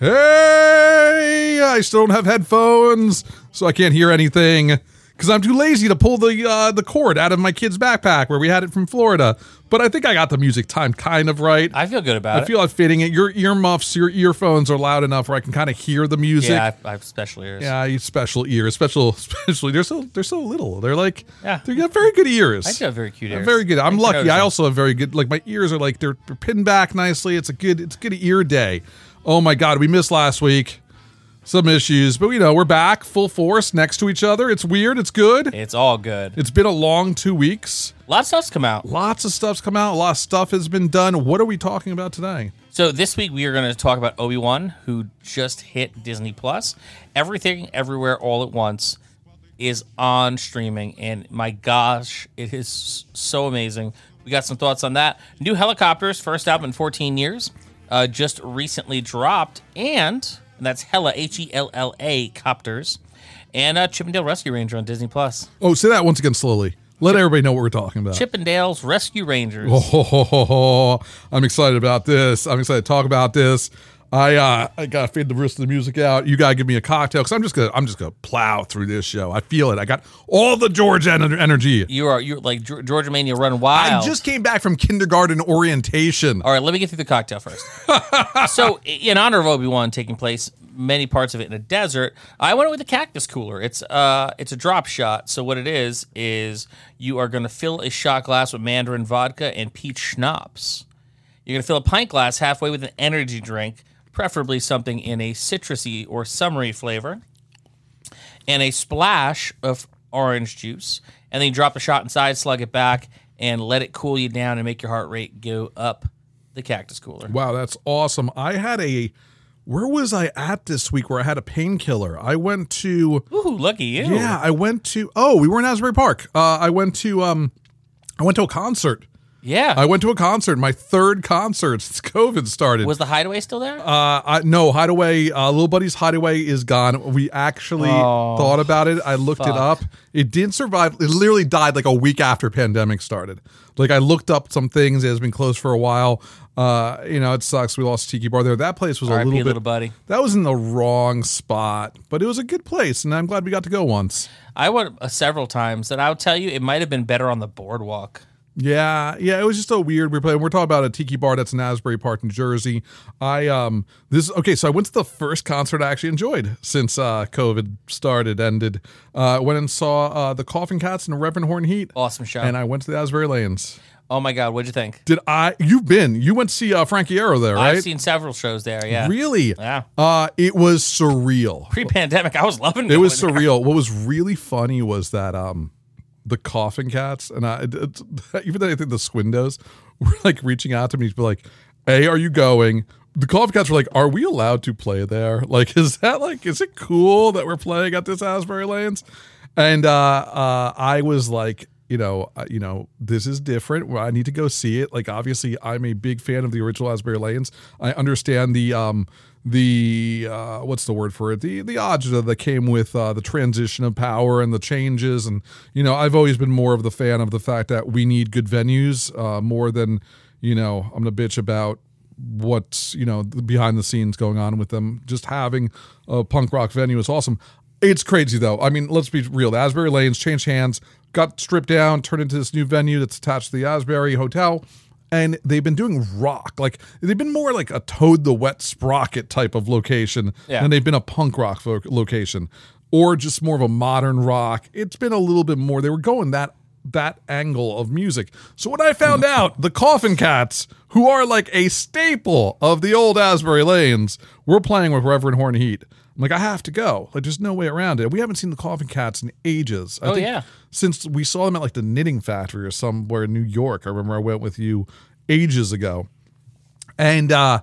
Hey, I still don't have headphones, so I can't hear anything because I'm too lazy to pull the uh, the cord out of my kid's backpack where we had it from Florida. But I think I got the music timed kind of right. I feel good about I it. I feel like fitting it. Your earmuffs, your earphones are loud enough where I can kind of hear the music. yeah, I, I have special ears. Yeah, you special ears, special, especially they're so they're so little. They're like Yeah. they got very good ears. I do have very cute ears. Very good. I'm lucky. I also have very good. Like my ears are like they're, they're pinned back nicely. It's a good. It's a good ear day. Oh my god, we missed last week. Some issues, but you know we're back full force next to each other. It's weird. It's good. It's all good. It's been a long two weeks. Lots of stuff's come out. Lots of stuff's come out. A lot of stuff has been done. What are we talking about today? So this week we are going to talk about Obi Wan, who just hit Disney Plus. Everything, everywhere, all at once is on streaming, and my gosh, it is so amazing. We got some thoughts on that. New Hellacopters, first album in 14 years, uh, just recently dropped, and, and that's Hella H E L L A copters, and uh, Chippendale Rescue Ranger on Disney Plus. Oh, say that once again slowly. Let everybody know what we're talking about. Chippendales Rescue Rangers. Oh, ho, ho, ho. I'm excited about this. I'm excited to talk about this. I uh, I gotta fade the rest of the music out. You gotta give me a cocktail because I'm just gonna I'm just gonna plow through this show. I feel it. I got all the Georgia energy. You are you're like Georgia Mania run wild. I just came back from kindergarten orientation. All right, let me get through the cocktail first. so, in honor of Obi Wan taking place, many parts of it in a desert, I went with a cactus cooler. It's uh, it's a drop shot. So what it is is you are going to fill a shot glass with Mandarin vodka and peach schnapps. You're going to fill a pint glass halfway with an energy drink, preferably something in a citrusy or summery flavor, and a splash of orange juice. And then you drop the shot inside, slug it back, and let it cool you down and make your heart rate go up the cactus cooler. Wow, that's awesome. I had a where was I at this week where I had a painkiller? I went to Ooh, lucky you. yeah, I went to oh, we were in Asbury Park. Uh, I went to um, I went to a concert. Yeah. I went to a concert, my third concert since COVID started. was the hideaway still there? uh, I, no, Hideaway, uh, Little Buddy's Hideaway is gone. We actually Oh, thought about it. I looked it up. It didn't survive. It literally died like a week after pandemic started. Like I looked up some things. It has been closed for a while. Uh, you know, it sucks. We lost Tiki Bar there. That place was a R.I.P. little bit. little buddy. That was in the wrong spot, but it was a good place, and I'm glad we got to go once. I went uh, several times, and I'll tell you, it might have been better on the boardwalk. Yeah, yeah, it was just so weird. We're playing. We're talking about a tiki bar that's in Asbury Park, New Jersey. I um this okay. So I went to the first concert I actually enjoyed since uh COVID started ended. Uh, went and saw uh the Koffin Kats and Reverend Horton Heat, Awesome show. and I went to the Asbury Lanes. oh my God, what'd you think? Did I? You've been. You went to see uh, Frankie Arrow there, right? I've seen several shows there. Yeah. Really? Yeah. Uh, it was surreal. Pre-pandemic, I was loving It It was going there. surreal. What was really funny was that um the Koffin Kats and I even though I think the Swindos were like reaching out to me to be like, "Hey, are you going?" The Koffin Kats were like, "Are we allowed to play there? Like, is that like is it cool that we're playing at this Asbury Lanes?" And uh uh I was like, you know, uh, you know, this is different. I need to go see it. Like, obviously, I'm a big fan of the original Asbury Lanes. I understand the um the uh what's the word for it? The the agita that came with uh the transition of power and the changes. And you know i've always been more of the fan of the fact that we need good venues uh more than you know i'm gonna bitch about what's you know the behind the scenes going on with them. Just having a punk rock venue is awesome. It's crazy though. I mean let's be real. Asbury lanes changed hands got stripped down turned into this new venue that's attached to the asbury hotel and they've been doing rock. Like they've been more like a toad the wet sprocket type of location Yeah. than they've been a punk rock fo- location or just more of a modern rock. It's been a little bit more they were going that that angle of music. So when i found mm. out the Koffin Kats who are like a staple of the old asbury lanes were playing with reverend Horton Heat i'm like i have to go like there's no way around it we haven't seen the Koffin Kats in ages I Oh, think yeah. since we saw them at like the knitting factory or somewhere in New York. I remember I went with you ages ago. And uh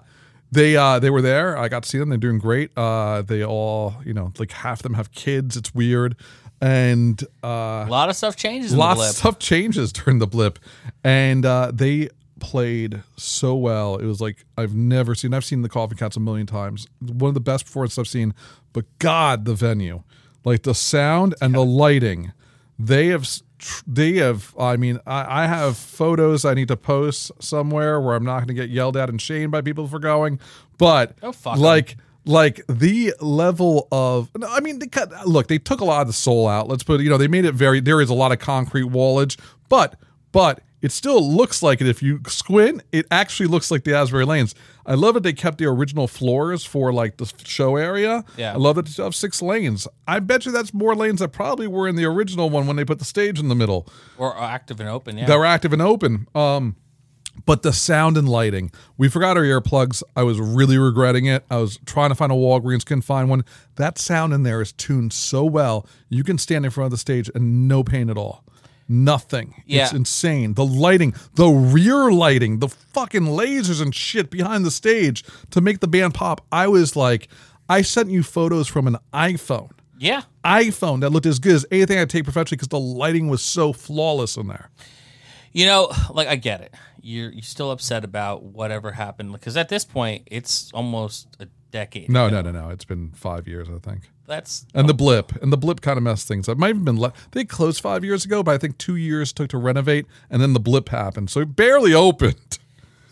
they uh they were there. I got to see them. They're doing great. Uh they all, you know, like half of them have kids. It's weird. And uh A lot of stuff changes in lots of stuff changes during the blip. And uh they played so well. It was like I've never seen I've seen the Koffin Kats a million times. One of the best performances I've seen. But God, the venue. Like the sound and the lighting they have they have i mean I, I have photos i need to post somewhere where i'm not going to get yelled at and shamed by people for going but Oh, 'em. like like the level of I mean, they cut, look, they took a lot of the soul out. Let's put, you know, they made it very. There is a lot of concrete wallage, but but it still looks like it. If you squint, it actually looks like the Asbury Lanes. I love that they kept the original floors for like the show area. Yeah. I love that they have six lanes. I bet you that's more lanes that probably were in the original one when they put the stage in the middle Or active and open. Yeah. that were active and open. Um, but the sound and lighting, we forgot our earplugs. I was really regretting it. I was trying to find a Walgreens, couldn't find one. That sound in there is tuned so well, you can stand in front of the stage and no pain at all. Nothing. It's insane. The lighting, the rear lighting, the fucking lasers and shit behind the stage to make the band pop. I was like, I sent you photos from an iPhone. yeah. iPhone that looked as good as anything I'd take professionally because the lighting was so flawless in there. You know, like I get it. You're you're still upset about whatever happened because at this point it's almost a decade. No, ago. no, no, no. It's been five years, I think. That's And the blip, and the blip kind of messed things up. Might have been le- they closed five years ago, but I think two years took to renovate, and then the blip happened, so it barely opened.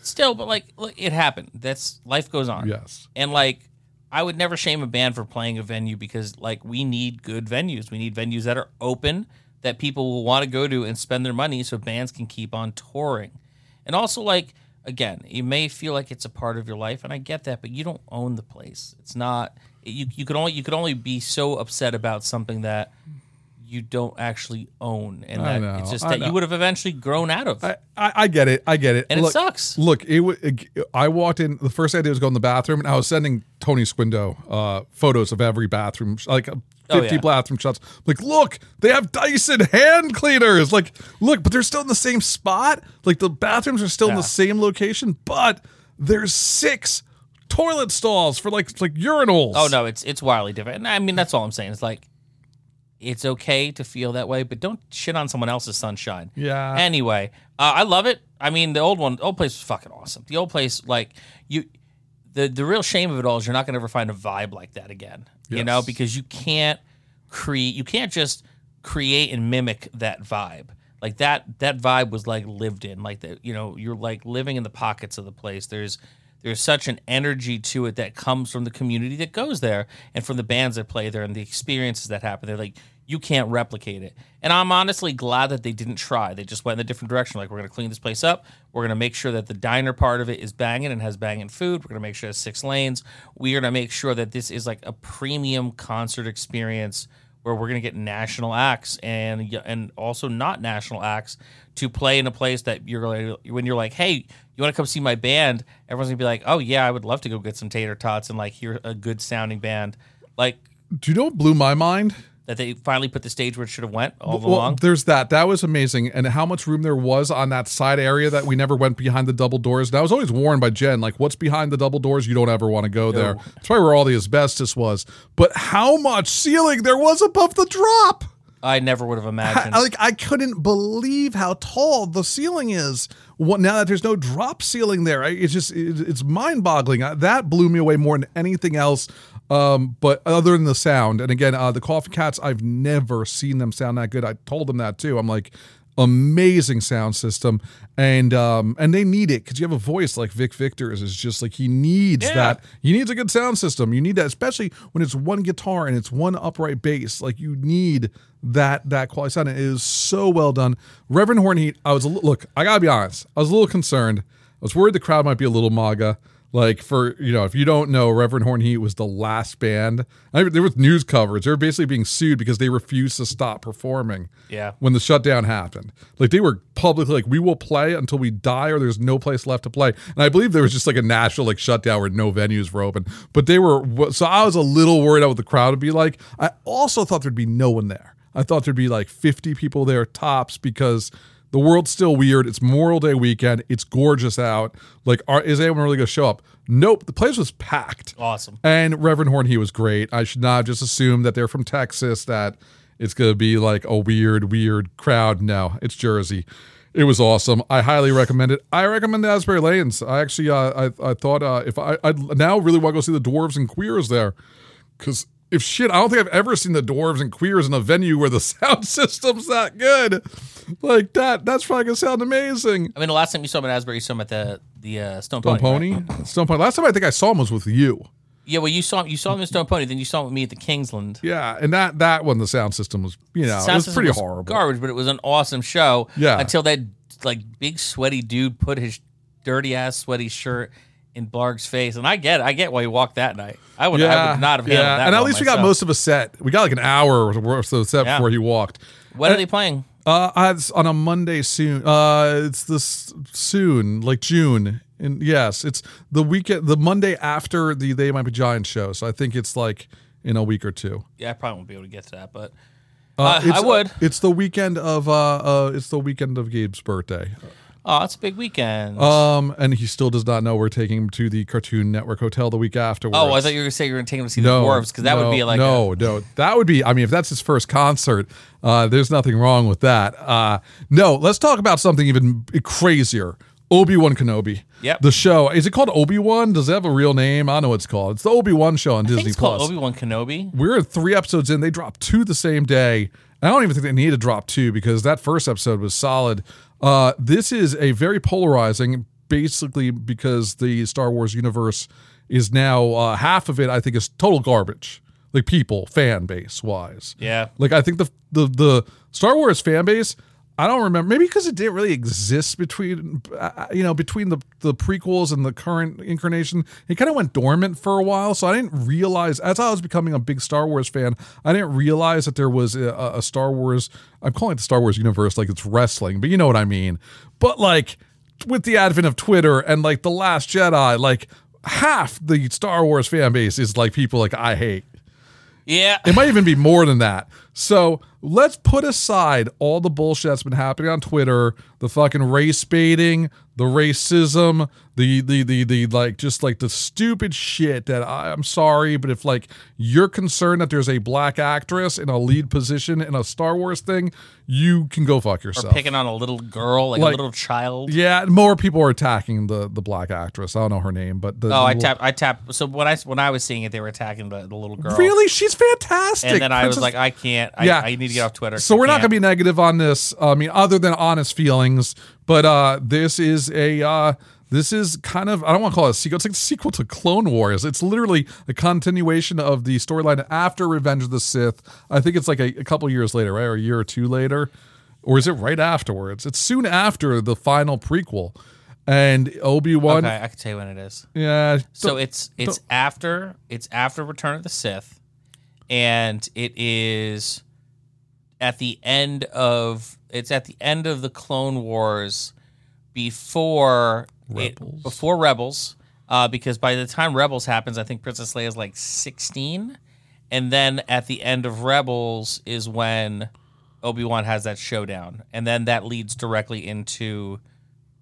still, but like, look, it happened. That's life goes on. Yes, And like, I would never shame a band for playing a venue because like we need good venues. We need venues that are open that people will want to go to and spend their money so bands can keep on touring. And also like again, you may feel like it's a part of your life and I get that, but you don't own the place. It's not you you could only you could only be so upset about something that you don't actually own and I that know, it's just I that know. you would have eventually grown out of. I, I, I get it. I get it. and Look- it sucks. Look, it, it. I walked in. The first thing I did was go in the bathroom, and I was sending Tony Squindo uh, photos of every bathroom, like uh, Oh, yeah. bathroom shots. Like, look, they have Dyson hand cleaners. Like, look, but they're still in the same spot. Like, the bathrooms are still in the same location, but there's six toilet stalls for like like urinals. Oh no, it's it's wildly different. And I mean, that's all I'm saying. It's like it's okay to feel that way, but don't shit on someone else's sunshine. Yeah. Anyway, uh, I love it. I mean, the old one, old place was fucking awesome. The old place, like you, the the real shame of it all is you're not gonna ever find a vibe like that again. You know, because you can't create, you can't just create and mimic that vibe. Like that that vibe was like lived in. Like that, you know, you're like living in the pockets of the place. There's there's such an energy to it that comes from the community that goes there and from the bands that play there and the experiences that happen there. Like you can't replicate it. And I'm honestly glad that they didn't try. They just went in a different direction. Like we're gonna clean this place up. We're gonna make sure that the diner part of it is banging and has banging food. We're gonna make sure it's six lanes. We're gonna make sure that this is like a premium concert experience where we're going to get national acts and and also not national acts to play in a place that you're to, when you're like, hey, you want to come see my band? Everyone's gonna be like, oh yeah, I would love to go get some tater tots and like hear a good sounding band, like Do you know what blew my mind? That they finally put the stage where it should have went all Well, along. there's that. That was amazing, and how much room there was on that side area that we never went behind the double doors. And I was always warned by Jen, like, what's behind the double doors? You don't ever want to go there. That's probably where all the asbestos was. But how much ceiling there was above the drop? I never would have imagined. I, like I couldn't believe how tall the ceiling is. What now that there's no drop ceiling there? I, it's just it, it's mind boggling. That blew me away more than anything else. Um, but other than the sound, and again, uh, the Koffin Kats, I've never seen them sound that good. I told them that too. I'm like, amazing sound system, and um, and they need it because you have a voice like Vic Victor's. Is just like he needs Yeah. that. He needs a good sound system. You need that, especially when it's one guitar and it's one upright bass. Like you need that that quality sound. It is so well done. Reverend Horton Heat, I was a li- look. I gotta be honest. I was a little concerned. I was worried the crowd might be a little MAGA. Like for you know, if you don't know, Reverend Horton Heat was the last band. I, mean, there was news coverage. They were basically being sued because they refused to stop performing yeah. when the shutdown happened. Like they were publicly like, we will play until we die or there's no place left to play. And I believe there was just like a national like shutdown where no venues were open. But they were so I was a little worried about what the crowd would be like. I also thought there'd be no one there. I thought there'd be like 50 people there tops because the world's still weird. It's Memorial Day weekend. It's gorgeous out. Like, are, is anyone really going to show up? Nope. The place was packed. Awesome. And Reverend Horton Heat was great. I should not just assume that they're from Texas, that it's going to be like a weird, weird crowd. No, it's Jersey. It was awesome. I highly recommend it. I recommend the Asbury Lanes. I actually, uh, I, I thought uh, if I, I now really want to go see the dwarves and queers there, because if shit, I don't think I've ever seen the dwarves and queers in a venue where the sound system's that good. Like that, that's probably gonna sound amazing. I mean, the last time you saw him at Asbury, you saw him at the the uh, Stone Stone Pony. Pony, Stone Pony. Last time I think I saw him was with you. Yeah, well, you saw you saw him in Stone Pony, then you saw him with me at the Kingsland. Yeah, and that that one, the sound system was, you know, it was pretty horrible. garbage, but it was an awesome show. Yeah. until that like big sweaty dude put his dirty ass sweaty shirt in Blag's face, and I get it. I get why he walked that night. I would, I would not have handled yeah. that. And at least we got most of a set. We got like an hour worth of set Yeah. before he walked. When are they playing? Uh, it's on a Monday soon. Uh, it's this soon, like June. And yes, it's the weekend, the Monday after the They Might Be Giants show. So I think it's like in a week or two. Yeah, I probably won't be able to get to that, but Uh, Uh, I would. It's the weekend of uh, uh, it's the weekend of Gabe's birthday. Oh, it's a big weekend. Um, and he still does not know we're taking him to the Cartoon Network Hotel the week afterwards. oh, I thought you were going to say you were going to take him to see no, the dwarves because that no, would be like no, a, no. That would be. I mean, if that's his first concert, uh, there's nothing wrong with that. Uh, no, let's talk about something even crazier. Obi Wan Kenobi. Yep. The show is it called Obi Wan? Does it have a real name? I don't know what it's called. It's the Obi Wan show on I Disney it's Plus. Obi Wan Kenobi. We're three episodes in. They dropped two the same day. I don't even think they need to drop two because that first episode was solid. Uh, this is a very polarizing, basically because the Star Wars universe is now uh, half of it. I think is total garbage. Like people, fan base wise. Yeah. Like I think the the the Star Wars fan base. I don't remember. Maybe because it didn't really exist between, uh, you know, between the the prequels and the current incarnation, it kind of went dormant for a while. So I didn't realize, as I was becoming a big Star Wars fan, I didn't realize that there was a, a Star Wars. I'm calling it the Star Wars universe, like it's wrestling, but you know what I mean. But like with the advent of Twitter and like the Last Jedi, like half the Star Wars fan base is like people like I hate. Yeah. It might even be more than that. So let's put aside all the bullshit that's been happening on Twitter, the fucking race baiting, the racism, the the the the like just like the stupid shit that I, I'm sorry, but if like you're concerned that there's a black actress in a lead position in a Star Wars thing, you can go fuck yourself. Picking on a little girl, like, Like- a little child. yeah, more people are attacking the the black actress. I don't know her name, but the, Oh, I the- tap, I tap. So when I when I was seeing it, they were attacking the, the little girl. Really, she's fantastic. And then I was like, I can't. I, Yeah. I need to get off Twitter. So we're not going to be negative on this. I mean, other than honest feelings, but uh, this is a uh, this is kind of I don't want to call it a sequel. It's like a sequel to Clone Wars. It's literally a continuation of the storyline after Revenge of the Sith. I think it's like a, a couple years later, right, or a year or two later, or is it right afterwards? It's soon after the final prequel, and Obi Wan. Okay, I can tell you when it is. Yeah. So it's it's after it's after Return of the Sith, and it is at the end of it's at the end of the Clone Wars before it- before Rebels, uh, because by the time Rebels happens, I think Princess Leia is like sixteen, and then at the end of Rebels is when Obi Wan has that showdown, and then that leads directly into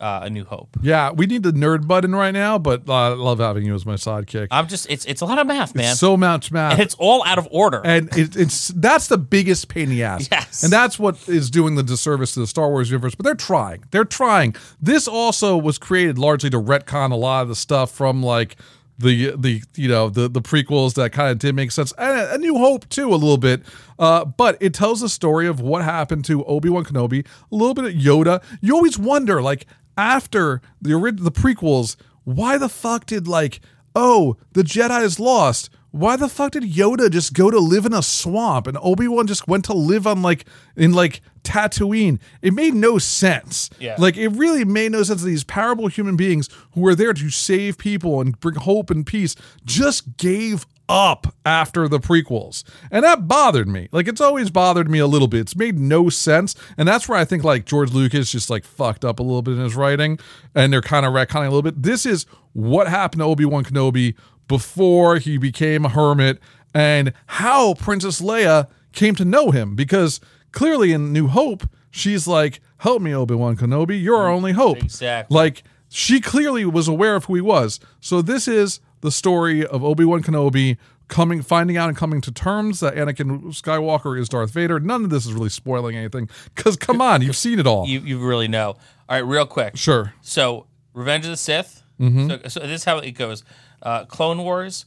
uh, A New Hope. yeah, we need the nerd button right now, but uh, I love having you as my sidekick. I'm just it's it's a lot of math, man. so much math. and it's all out of order. and it, it's that's the biggest pain in the ass. Yes. and that's what is doing the disservice to the Star Wars universe. But they're trying. They're trying. This also was created largely to retcon a lot of the stuff from like the the you know the the prequels that kind of did make sense, and A New Hope too a little bit. Uh, but it tells the story of what happened to Obi Wan Kenobi, a little bit of Yoda. You always wonder like after the the prequels, why the fuck did like oh the Jedi is lost? why the fuck did Yoda just go to live in a swamp and Obi-Wan just went to live on like in like Tatooine? It made no sense. Yeah. Like it really made no sense that these parable human beings who were there to save people and bring hope and peace just gave up after the prequels. And that bothered me. Like it's always bothered me a little bit. It's made no sense. And that's where I think like George Lucas just like fucked up a little bit in his writing and they're kind of retconning a little bit. This is what happened to Obi-Wan Kenobi before he became a hermit and how Princess Leia came to know him because clearly in New Hope she's like help me Obi-Wan Kenobi you're our only hope Exactly. like she clearly was aware of who he was so this is the story of Obi-Wan Kenobi coming finding out and coming to terms that Anakin Skywalker is Darth Vader none of this is really spoiling anything cuz come on you've seen it all you you really know. All right, real quick. sure So, Revenge of the Sith. Mm-hmm. So, so this is how it goes: uh, Clone Wars,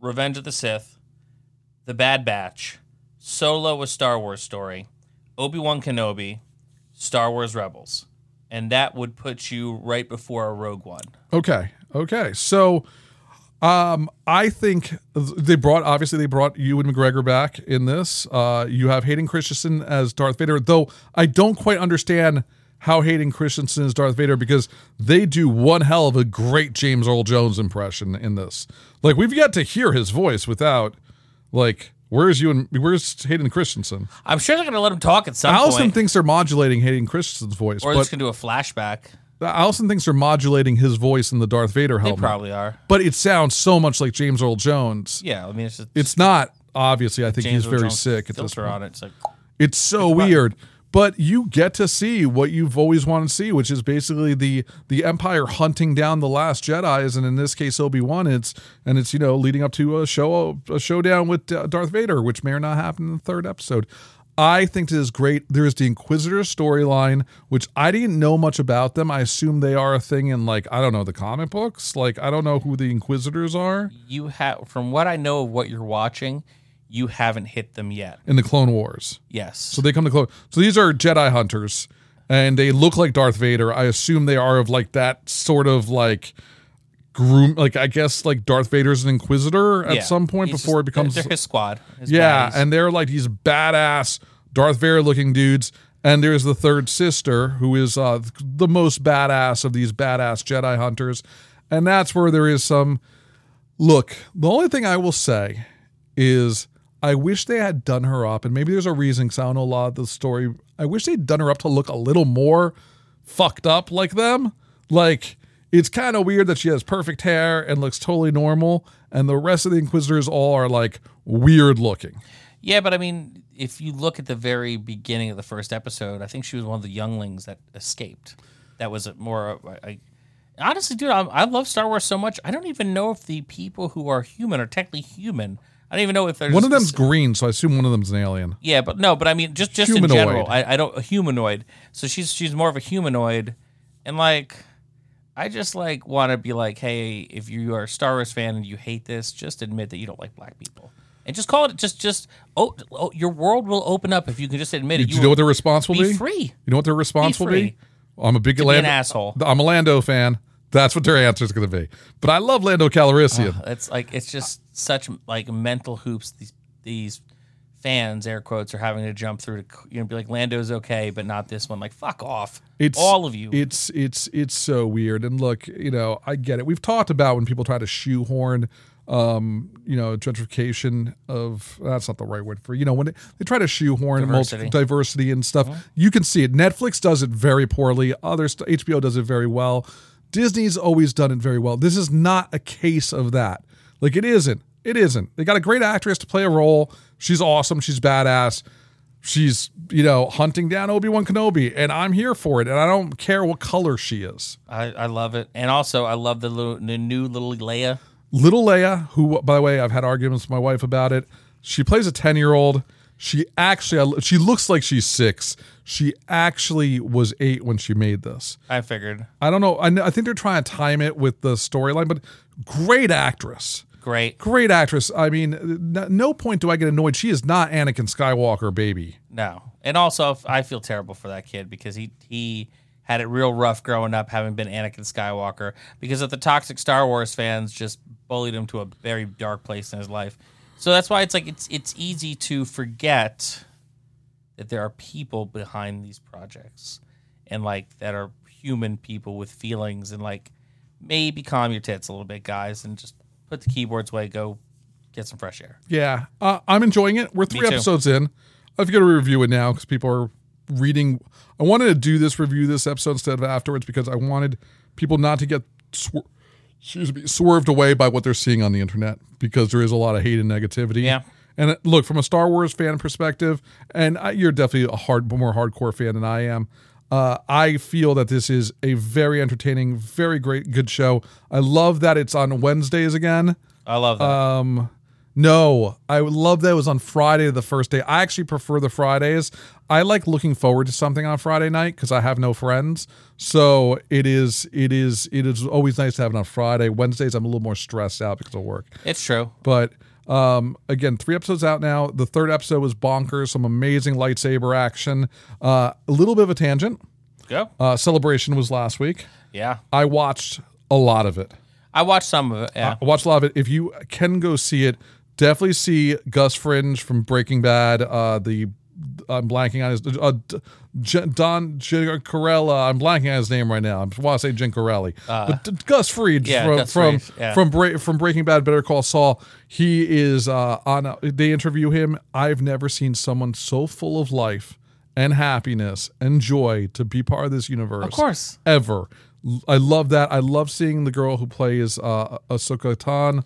Revenge of the Sith, The Bad Batch, Solo: A Star Wars Story, Obi Wan Kenobi, Star Wars Rebels, and that would put you right before a Rogue One. Okay. Okay. So Um, I think they brought obviously they brought Ewan McGregor back in this. Uh, you have Hayden Christensen as Darth Vader, though I don't quite understand how Hayden Christensen is Darth Vader because they do one hell of a great James Earl Jones impression in this. Like we've yet to hear his voice without like where's you and where's Hayden Christensen? I'm sure they're going to let him talk at some point. Allison point. thinks they're modulating Hayden Christensen's voice, or they're just going to do a flashback. Allison thinks they're modulating his voice in the Darth Vader helmet. They probably are. But it sounds so much like James Earl Jones. Yeah, I mean, it's just It's not obviously. I think James he's Earl very Jones sick at this point. on it. It's like, It's so weird. But you get to see what you've always wanted to see, which is basically the the Empire hunting down the last Jedi's, and in this case Obi Wan. It's and it's you know leading up to a show a showdown with uh, Darth Vader, which may or not happen in the third episode. I think this is great. There's the Inquisitor storyline, which I didn't know much about them. I assume they are a thing in like I don't know the comic books. Like I don't know who the Inquisitors are you have, from what I know of what you're watching, you haven't hit them yet. in the Clone Wars. Yes. So they come to clone. So these are Jedi hunters, and they look like Darth Vader. I assume they are of like that sort of like groom, like I guess like Darth Vader's an Inquisitor at Yeah. some point He's before it becomes. They're his squad. his yeah, and they're like these badass Darth Vader looking dudes. And there's the third sister, who is uh, the most badass of these badass Jedi hunters. And that's where there is some. Look, the only thing I will say is I wish they had done her up, and maybe there's a reason because I don't know a lot of the story. I wish they'd done her up to look a little more fucked up like them. Like, it's kind of weird that she has perfect hair and looks totally normal, and the rest of the Inquisitors all are like weird looking. Yeah, but I mean, if you look at the very beginning of the first episode, I think she was one of the younglings that escaped. That was a more. I, I, honestly, dude, I, I love Star Wars so much. I don't even know if the people who are human are technically human. I don't even know if there's One of them's green, so I assume one of them's an alien. Yeah, but no, but I mean, just just in general, I, I don't a humanoid. So she's she's more of a humanoid, and like, I just like want to be like, hey, if you are a Star Wars fan and you hate this, just admit that you don't like black people, and just call it just just oh, oh your world will open up if you can just admit it. Do you know what their response will be be? free. You know what their response will free. be? I'm a big be an Lando asshole. I'm a Lando fan. That's what their answer is going to be. But I love Lando Calrissian. It's like it's just such like mental hoops these these fans air quotes are having to jump through to you know be like Lando's okay, but not this one. Like fuck off, it's all of you. It's it's it's so weird. And look, you know, I get it. We've talked about when people try to shoehorn um, you know, gentrification of that's not the right word for you know when they, they try to shoehorn Diversity. multi- diversity and stuff. You can see it. Netflix does it very poorly. Other st- HBO does it very well. Disney's always done it very well. This is not a case of that. Like it isn't. It isn't. They got a great actress to play a role. She's awesome. She's badass. She's, you know, hunting down Obi-Wan Kenobi, and I'm here for it. And I don't care what color she is. I, I love it, and also I love the little the new little Leia. Little Leia, who, by the way, I've had arguments with my wife about it. She plays a 10 year old. She actually, she looks like she's six. She actually was eight when she made this. I figured I don't know. I, I think they're trying to time it with the storyline, but great actress. great. Great actress. I mean, no point do I get annoyed. She is not Anakin Skywalker, baby. No, and also I feel terrible for that kid because he he had it real rough growing up, having been Anakin Skywalker, because of the toxic Star Wars fans just bullied him to a very dark place in his life. So that's why it's like it's it's easy to forget that there are people behind these projects and like that are human people with feelings and like maybe calm your tits a little bit, guys, and just put the keyboards away, go get some fresh air. Yeah, uh, I'm enjoying it. We're three episodes in. I've got to review it now because people are reading. I wanted to do this review this episode instead of afterwards because I wanted people not to get excuse me swerved away by what they're seeing on the internet because there is a lot of hate and negativity. Yeah. And uh, look, from a Star Wars fan perspective, and I, you're definitely a hard, more hardcore fan than I am. Uh, I feel that this is a very entertaining, very great, good show. I love that it's on Wednesdays again. I love that. Um, no, I love that it was on Friday the first day. I actually prefer the Fridays. I like looking forward to something on Friday night because I have no friends. So it is, it is, it is always nice to have it on Friday. Wednesdays I'm a little more stressed out because of work. it's true. But um, again, three episodes out now. The third episode was bonkers. Some amazing lightsaber action. Uh, a little bit of a tangent. Go. Uh, Celebration was last week. Yeah. I watched a lot of it. I watched some of it. Yeah. I watched a lot of it. If you can go see it, definitely see Gus Fringe from Breaking Bad. Uh, the I'm blanking on his uh, D- J- Don Giancarella. I'm blanking on his name right now. I want to say Giancarelli, but D- Gus Fringe Uh, yeah, from Gus from Fringe, yeah. from, Bra- from Breaking Bad. Better Call Saul. He is uh, on. A, they interview him. I've never seen someone so full of life and happiness and joy to be part of this universe. Of course. ever. I love that. I love seeing the girl who plays uh, Ahsoka Tan,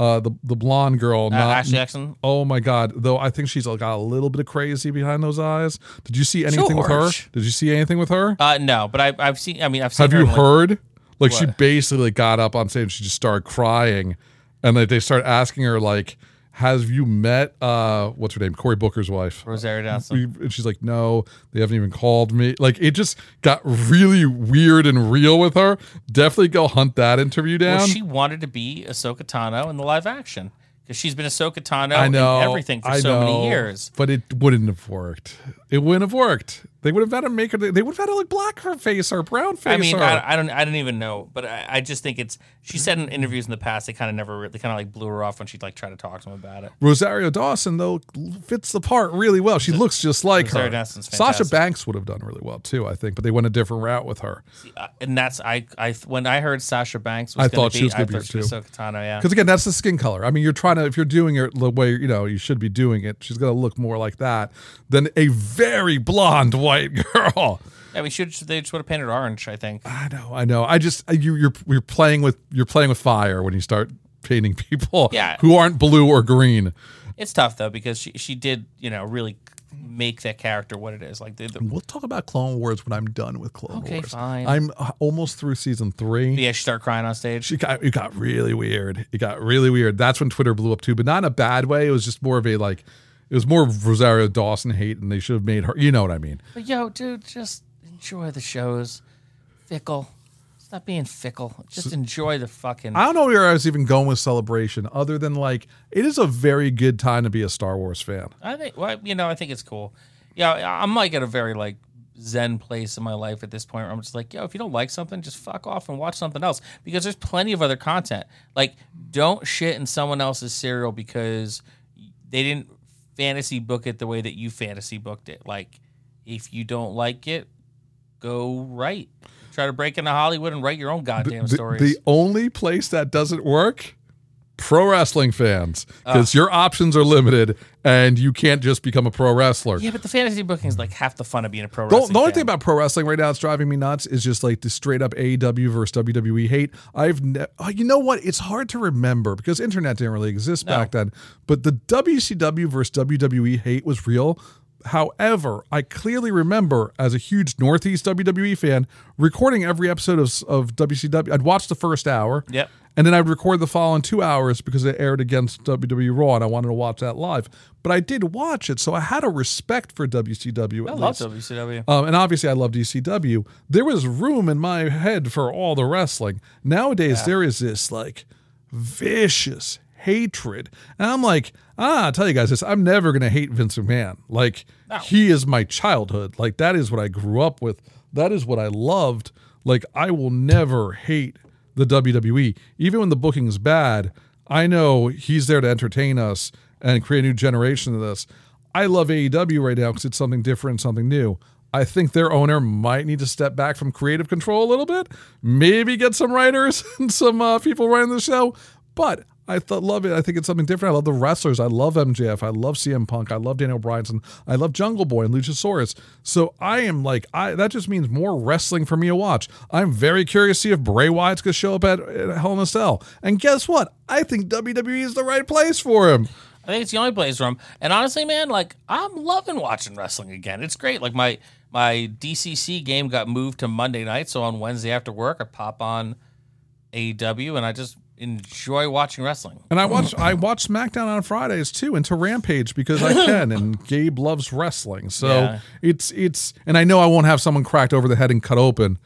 uh, the the blonde girl. Uh, not, Ashley Jackson. Oh my god! Though I think she's got a little bit of crazy behind those eyes. Did you see anything with her? Did you see anything with her? Uh, no, but I, I've seen. I mean, I've seen. Have her you in, like- heard? Like she basically got up on stage. and She just started crying, and like they start asking her like, "Have you met uh what's her name? Cory Booker's wife?" Rosario Dawson. And she's like, no, they haven't even called me. Like, it just got really weird and real with her. Definitely go hunt that interview down. Well, she wanted to be Ahsoka Tano in the live action because she's been Ahsoka Tano I know in everything for I so know, many years. but it wouldn't have worked. It wouldn't have worked. They would have had to make her. They would have had to like black her face or brown face I mean, her. I, I don't, I don't even know, but I, I just think it's. She said in interviews in the past, they kind of never, really they kind of like blew her off when she'd like try to talk to him about it. Rosario Dawson though fits the part really well. She looks just like Rosario her. Dawson's Sasha. Banks would have done really well too, I think, but they went a different route with her. Uh, and that's I, I when I heard Sasha Banks was I thought she was be it she was too. Ahsoka Tano, yeah. Because again, that's the skin color. I mean, you're trying to if you're doing it the way you know you should be doing it, she's gonna look more like that than a very blonde white girl. Yeah, we should. They just would have painted orange. I think. I know, I know. I just you you're you're playing with you're playing with fire when you start painting people Yeah. who aren't blue or green. It's tough though because she she did you know really make that character what it is. Like the, the, We'll talk about Clone Wars when I'm done with Clone Okay, Wars. fine. I'm uh, almost through season three. yeah, she started crying on stage. It got it got really weird. It got really weird. That's when Twitter blew up too, but not in a bad way. It was just more of a like, it was more Rosario Dawson hate, and they should have made her. You know what I mean? But yo, dude, just enjoy the shows. Fickle. Stop being fickle. Just enjoy the fucking. I don't know where I was even going with Celebration, other than like it is a very good time to be a Star Wars fan. I think, well, you know, I think it's cool. Yeah, I'm like at a very like zen place in my life at this point where I'm just like, yo, if you don't like something, just fuck off and watch something else because there's plenty of other content. Like, don't shit in someone else's cereal because they didn't fantasy book it the way that you fantasy booked it. Like, if you don't like it, go write. Try to break into Hollywood and write your own goddamn The, stories. the only place that doesn't work, pro wrestling fans, because ah. your options are limited, and you can't just become a pro wrestler. yeah, but the fantasy booking is like half the fun of being a pro The, the only fan. thing about pro wrestling right now that's driving me nuts is just like the straight up AEW versus WWE hate. I've ne- oh, you know what? It's hard to remember because internet didn't really exist back then. But the WCW versus WWE hate was real. However, I clearly remember as a huge Northeast WWE fan recording every episode of, of WCW. I'd watch the first hour. Yep. And then I'd record the following two hours because it aired against WWE Raw and I wanted to watch that live. But I did watch it, so I had a respect for WCW. I love. WCW. Um, and obviously, I love DCW. There was room in my head for all the wrestling. Nowadays, there is this like vicious hatred, and I'm like, ah, I'll tell you guys this: I'm never gonna hate Vince McMahon. Like he is my childhood. Like that is what I grew up with. That is what I loved. Like I will never hate the WWE, even when the booking's bad. I know he's there to entertain us and create a new generation of this. I love AEW right now because it's something different, something new. I think their owner might need to step back from creative control a little bit, maybe get some writers and some uh, people running the show. But I th- love it. I think it's something different. I love the wrestlers. I love MJF. I love CM Punk. I love Daniel Bryanson. I love Jungle Boy and Luchasaurus. So I am like, I that just means more wrestling for me to watch. I'm very curious to see if Bray Wyatt's gonna show up at, at Hell in a Cell. And guess what? I think WWE is the right place for him. I think it's the only place for him. And honestly, man, like I'm loving watching wrestling again. It's great. Like my my DCC game got moved to Monday night, so on Wednesday after work, I pop on AEW and I just enjoy watching wrestling. And I watch I watch SmackDown on Fridays too, and to Rampage because I can. and Gabe loves wrestling, so Yeah. it's it's. And I know I won't have someone cracked over the head and cut open.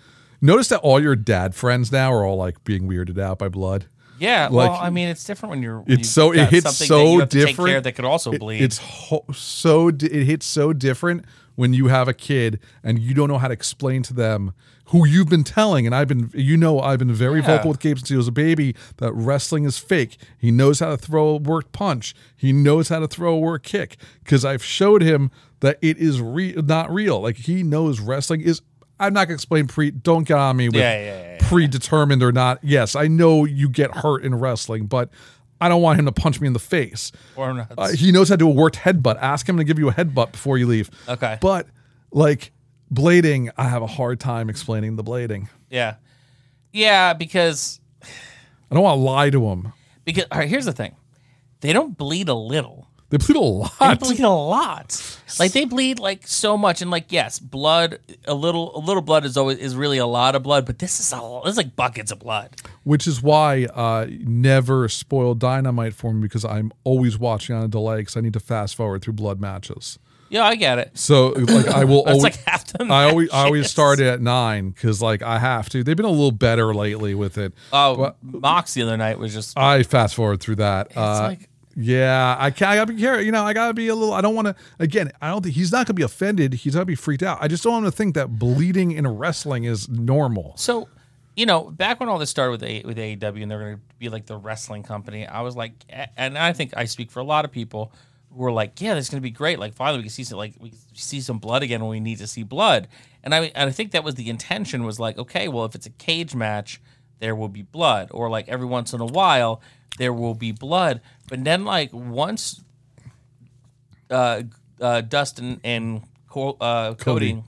Notice that all your dad friends now are all like being weirded out by blood. Yeah, Like, well, I mean, it's different when you're. it's so- it hits so that you have to Take different. care that could also It- bleed. it's ho- so di- it hits so different when you have a kid and you don't know how to explain to them who you've been telling, and I've been, you know, I've been very Yeah. vocal with Gabe since he was a baby that wrestling is fake. He knows how to throw a worked punch. He knows how to throw a worked kick because I've showed him that it is re- not real. Like he knows wrestling is. I'm not gonna explain pre. Don't get on me with yeah, yeah, yeah. predetermined or not. Yes, I know you get hurt in wrestling, but I don't want him to punch me in the face. Or. Uh, he knows how to do a worked headbutt. Ask him to give you a headbutt before you leave. Okay. But like blading, I have a hard time explaining the blading. yeah. Yeah, because I don't want to lie to him. because all right, here's the thing. They don't bleed a little. They bleed a lot. They bleed a lot. Like they bleed like so much, and like yes, blood. A little, a little blood is always is really a lot of blood, but this is a this is like buckets of blood. which is why uh, never spoil dynamite for me because I'm always watching on a delay because I need to fast forward through blood matches. Yeah, I get it. So like I will That's always like half the I always I always start at nine because like I have to. They've been a little better lately with it. Oh, Mox the other night was just I fast forward through that. It's uh, like- yeah, I can't. I gotta be careful. You know, I gotta be a little. I don't want to. Again, I don't think he's not gonna be offended. He's not gonna be freaked out. I just don't want to think that bleeding in wrestling is normal. So, you know, back when all this started with A- with AEW and they're to be like the wrestling company, I was like, and I think I speak for a lot of people who were like, yeah, this is to be great. Like, finally, we can see some like we see some blood again when we need to see blood. And I and I think that was the intention was like, okay, well, if it's a cage match, there will be blood, or like every once in a while there will be blood. But then like once uh, uh, Dustin and Co- uh, Cody, Cody.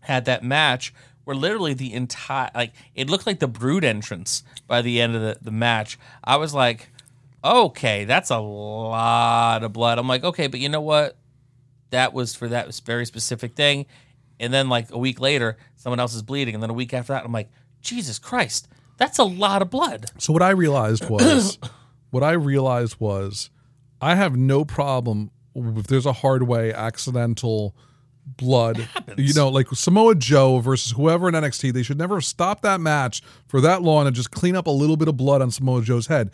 had that match where literally the entire like it looked like the brood entrance by the end of the, the match. I was like, okay, that's a lot of blood. I'm like, okay, but you know what? That was for that very specific thing. And then like a week later, someone else is bleeding, and then a week after that, I'm like, Jesus Christ, that's a lot of blood. So what I realized was, what I realized was, I have no problem if there's a hard way accidental blood. You know, like Samoa Joe versus whoever in NXT, they should never stop that match for that long and just clean up a little bit of blood on Samoa Joe's head.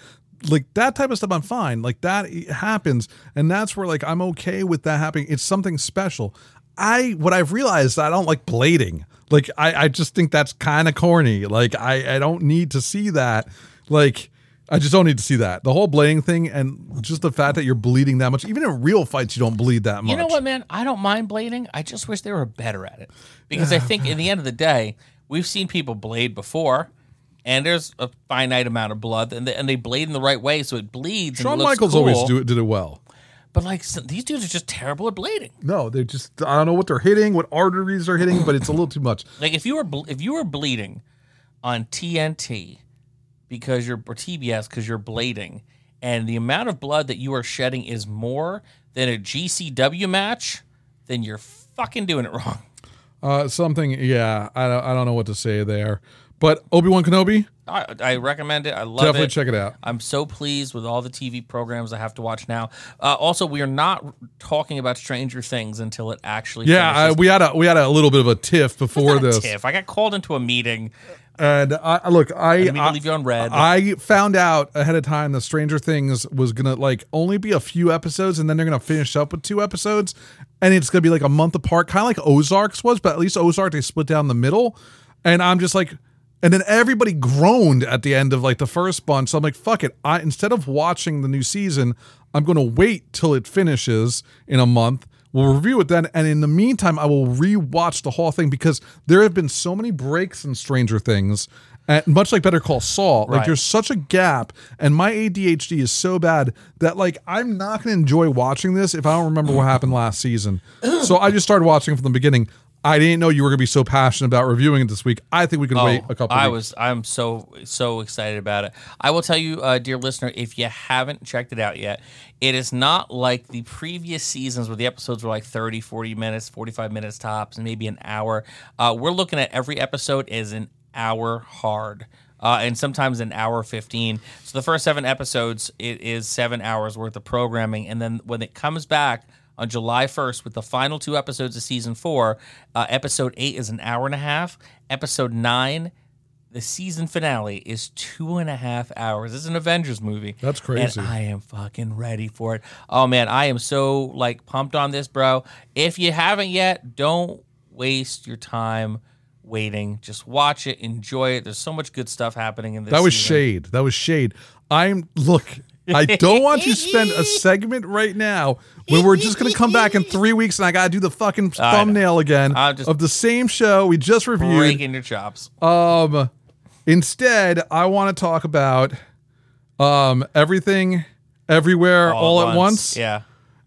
Like that type of stuff, I'm fine. Like that happens, and that's where like I'm okay with that happening. It's something special. I what I've realized I don't like blading. Like I, I just think that's kind of corny. Like I, I don't need to see that. Like I just don't need to see that. The whole blading thing and just the fact that you're bleeding that much. Even in real fights, you don't bleed that much. You know what, man? I don't mind blading. I just wish they were better at it. Because I think in the end of the day, we've seen people blade before, and there's a finite amount of blood, and they, and they blade in the right way, so it bleeds. Shawn and it looks Michaels cool. always do it, did it well. But like some, these dudes are just terrible at blading. No, they're just I don't know what they're hitting, what arteries they're hitting, but it's a little too much. Like if you were if you were bleeding on TNT because you're or TBS because you're blading, and the amount of blood that you are shedding is more than a GCW match, then you're fucking doing it wrong. Uh, something, yeah, I don't, I don't know what to say there. But Obi Wan Kenobi, I, I recommend it. I love definitely it. Definitely check it out. I'm so pleased with all the TV programs I have to watch now. Uh, also, we are not talking about Stranger Things until it actually. Yeah, I, we had a we had a little bit of a tiff before this, tiff. I got called into a meeting. And I look, I didn't mean to I- leave you on red. I found out ahead of time that Stranger Things was gonna like only be a few episodes, and then they're gonna finish up with two episodes, and it's gonna be like a month apart, kind of like Ozarks was, but at least Ozark they split down the middle, and I'm just like. And then everybody groaned at the end of like the first bunch. So I'm like, fuck it. I instead of watching the new season, I'm gonna wait till it finishes in a month. We'll review it then, and in the meantime, I will rewatch the whole thing because there have been so many breaks in Stranger Things, and much like Better Call Saul. Like Right. there's such a gap, and my ADHD is so bad that like I'm not gonna enjoy watching this if I don't remember what happened last season. So I just started watching from the beginning. I didn't know you were gonna be so passionate about reviewing it this week. I think we can wait a couple. Oh, I weeks. was. I'm so so excited about it. I will tell you, uh, dear listener, if you haven't checked it out yet, it is not like the previous seasons where the episodes were like 30, 40 minutes, 45 minutes tops, and maybe an hour. Uh, we're looking at every episode as an hour hard. Uh, and sometimes an hour 15 so the first seven episodes it is seven hours worth of programming and then when it comes back on July 1st with the final two episodes of season four. Uh, episode eight is an hour and a half. Episode nine, the season finale is two and a half hours. It's an Avengers movie. That's crazy. And I am fucking ready for it. Oh man, I am so like pumped on this, bro. If you haven't yet, don't waste your time waiting. Just watch it, enjoy it. There's so much good stuff happening in this. That was season. shade. That was shade. I'm look. I don't want to spend a segment right now when we're just going to come back in three weeks and I got to do the fucking I know. thumbnail again just of the same show we just reviewed. breaking your chops. Um, instead, I want to talk about um everything, everywhere, all, at once. Yeah.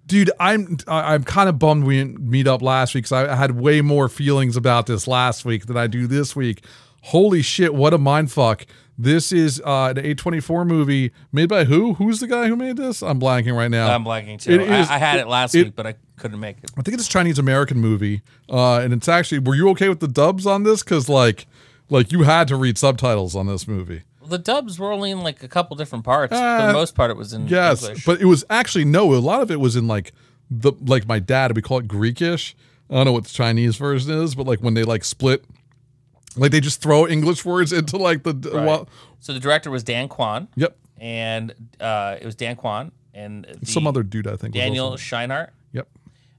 Dude, I'm I- I'm kind of bummed we didn't meet up last week because I had way more feelings about this last week than I do this week. Holy shit, what a mind fuck! This is uh, an A24 movie made by who? Who's the guy who made this? I'm blanking right now. I'm blanking too. It is- I, I had it last it- week, but I couldn't make it. I think it's a Chinese American movie, uh, and it's actually. Were you okay with the dubs on this? Because like, like you had to read subtitles on this movie. The dubs were only in like a couple different parts. For Uh, the most part, it was in Yes, English. but it was actually no. A lot of it was in like the like my dad. We call it Greekish. I don't know what the Chinese version is, but like when they like split, like they just throw English words into like the Right. well, so the director was Dan Kwan, yep. and uh, it was Dan Kwan and Some other dude I think. Daniel also- Scheinert. Yep.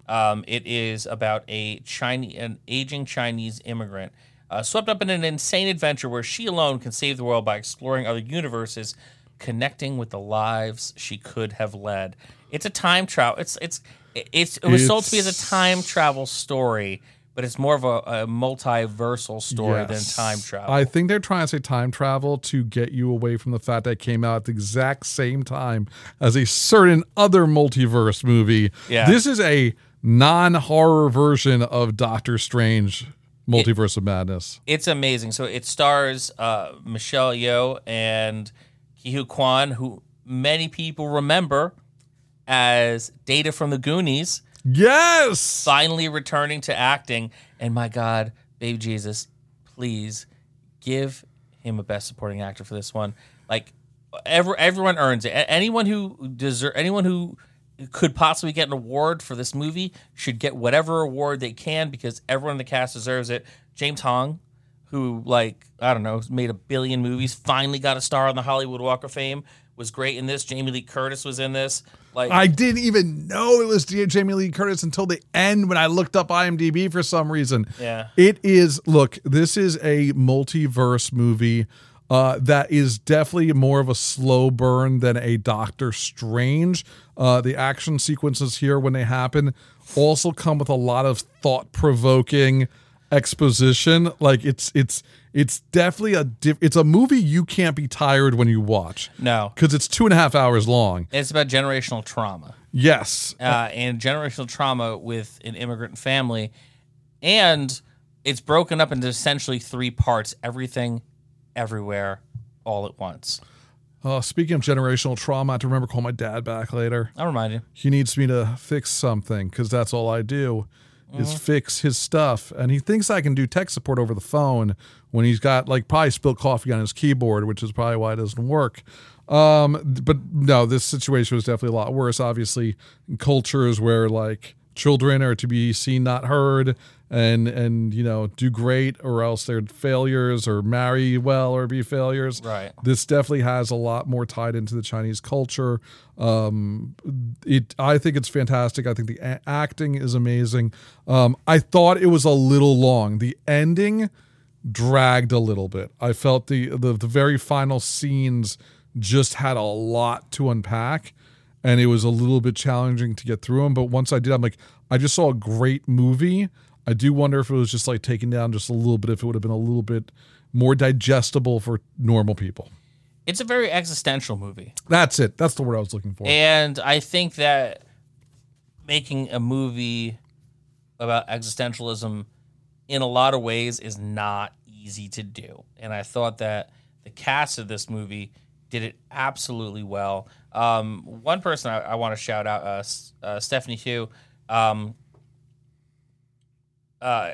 Um, it is about a Chinese, an aging Chinese immigrant uh, swept up in an insane adventure where she alone can save the world by exploring other universes, connecting with the lives she could have led. It's a time travel. It's it's it's it was sold to me as a time travel story, but it's more of a, a multiversal story Yes. than time travel. I think they're trying to say time travel to get you away from the fact that it came out at the exact same time as a certain other multiverse movie. Yeah. This is a non-horror version of Doctor Strange Multiverse of Madness. it's amazing. So it stars uh, Michelle Yeoh and Ke Huy Quan, who many people remember as Data from the Goonies, Yes. finally returning to acting. And my God, baby Jesus, please give him a Best Supporting Actor for this one. Like, every, everyone earns it. Anyone who deserve, anyone who could possibly get an award for this movie should get whatever award they can because everyone in the cast deserves it. James Hong, who like I don't know, made a billion movies, finally got a star on the Hollywood Walk of Fame, was great in this. Jamie Lee Curtis was in this. Like I didn't even know it was Jamie Lee Curtis until the end when I looked up IMDb for some reason. Yeah. It is, look, this is a multiverse movie uh, that is definitely more of a slow burn than a Doctor Strange. Uh, the action sequences here, when they happen, also come with a lot of thought provoking exposition. Like it's it's it's definitely a diff- it's a movie you can't be tired when you watch no, because it's two and a half hours long. it's about generational trauma. Yes, uh, and generational trauma with an immigrant family, and it's broken up into essentially three parts: everything, everywhere, all at once. Uh, speaking of generational trauma, I have to remember to call my dad back later. I'll remind you. He needs me to fix something because that's all I do is fix his stuff. And he thinks I can do tech support over the phone when he's got like probably spilled coffee on his keyboard, which is probably why it doesn't work. Um, but no, this situation was definitely a lot worse. Obviously, cultures where like children are to be seen, not heard, and and you know do great, or else they're failures, or marry well, or be failures Right. this definitely has a lot more tied into the Chinese culture. Um, it, I think it's fantastic. I think the a- acting is amazing. Um, I thought it was a little long. The ending dragged a little bit. I felt the the, the very final scenes just had a lot to unpack, and it was a little bit challenging to get through them. But once I did, I'm like, I just saw a great movie. I do wonder if it was just like taken down just a little bit, if it would have been a little bit more digestible for normal people. It's a very existential movie, That's it. That's the word I was looking for. and I think that making a movie about existentialism in a lot of ways is not easy to do. And I thought that the cast of this movie did it absolutely well. Um, one person I, I want to shout out, uh, uh, Stephanie Hsu. Um, uh,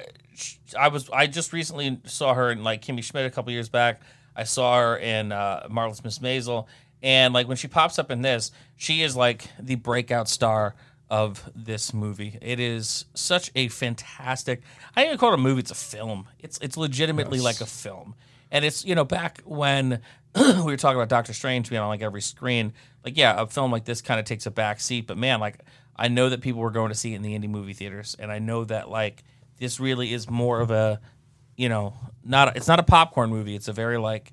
I was I just recently saw her in like Kimmy Schmidt a couple years back. I saw her in uh, Marvelous Miss Maisel, and like when she pops up in this, she is like the breakout star of this movie. It is such a fantastic. I don't even call it a movie; it's a film. It's it's legitimately Yes. like a film, And it's you know back when we were talking about Doctor Strange being on like every screen. Like yeah, a film like this kind of takes a back seat, but man, like I know that people were going to see it in the indie movie theaters, and I know that like this really is more of a you know not it's not a popcorn movie. It's a very like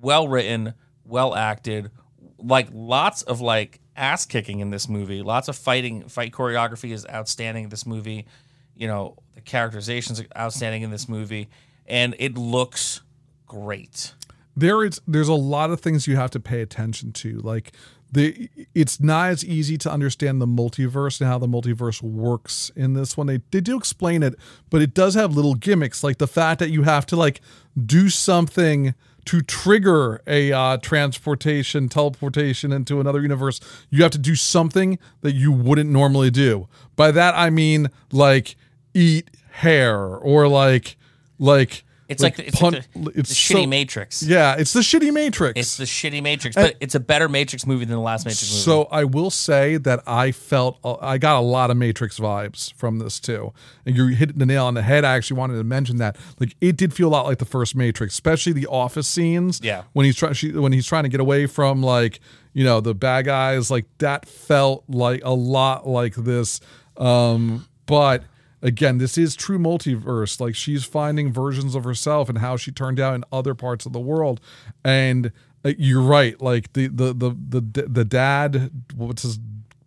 well written, well acted, like lots of like ass kicking in this movie. Lots of fighting, fight choreography is outstanding in this movie. You know, the characterizations outstanding in this movie, and it looks great. there is there's a lot of things you have to pay attention to like the it's not as easy to understand the multiverse and how the multiverse works in this one. They, they do explain it but it does have little gimmicks like the fact that you have to like do something to trigger a uh, transportation teleportation into another universe. You have to do something that you wouldn't normally do. By that i mean like eat hair or like like It's like, it's pun- like the, it's the so- shitty Matrix. yeah, it's the shitty Matrix. It's the shitty Matrix, but it's a better Matrix movie than the last Matrix movie. so I will say that I felt I got a lot of Matrix vibes from this too, and you hit the nail on the head. I actually wanted to mention that, like, it did feel a lot like the first Matrix, especially the office scenes. Yeah. when he's trying, when he's trying to get away from like you know the bad guys, like that felt like a lot like this. Um, but again, this is true multiverse. Like she's finding versions of herself and how she turned out in other parts of the world. And uh, you're right. Like the the the the the dad, what's his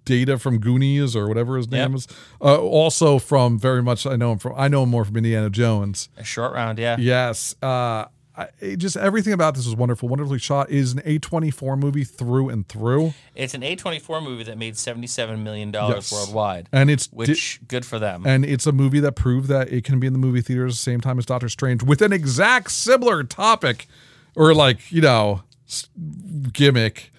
data from Goonies or whatever his name Yep. is. Uh, also from very much I know him from I know him more from Indiana Jones. a short round, yeah. Yes. Uh I, just everything about this was wonderful, wonderfully shot. It is an A24 movie through and through, It's an A24 movie that made $77 million worldwide, and it's di- which good for them. and it's a movie that proved that it can be in the movie theaters at the same time as Doctor Strange with an exact similar topic or like you know gimmick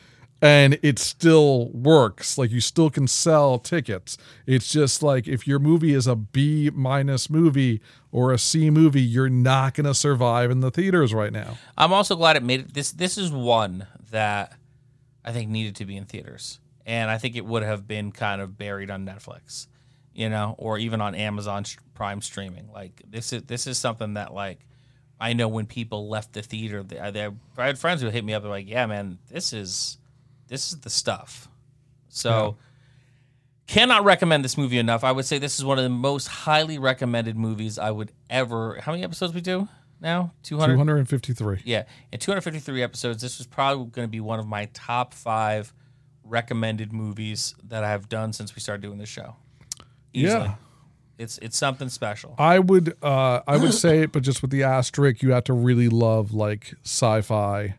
and it still works like you still can sell tickets it's just like if your movie is a b minus movie or a c movie you're not going to survive in the theaters right now I'm also glad it made it. This this is one that I think needed to be in theaters, and I think it would have been kind of buried on Netflix, you know, or even on Amazon Prime streaming. Like this is this is something that like I know when people left the theater, they, they, I had friends who hit me up and like, yeah, man, this is this is the stuff. So. Cannot recommend this movie enough. I would say this is one of the most highly recommended movies I would ever. How many episodes we do now? 200? 253 Yeah, in 253 episodes, this was probably going to be one of my top five recommended movies that I have done since we started doing this show. Easily. Yeah. it's it's something special. I would uh I would say it, but just with the asterisk, you have to really love like sci-fi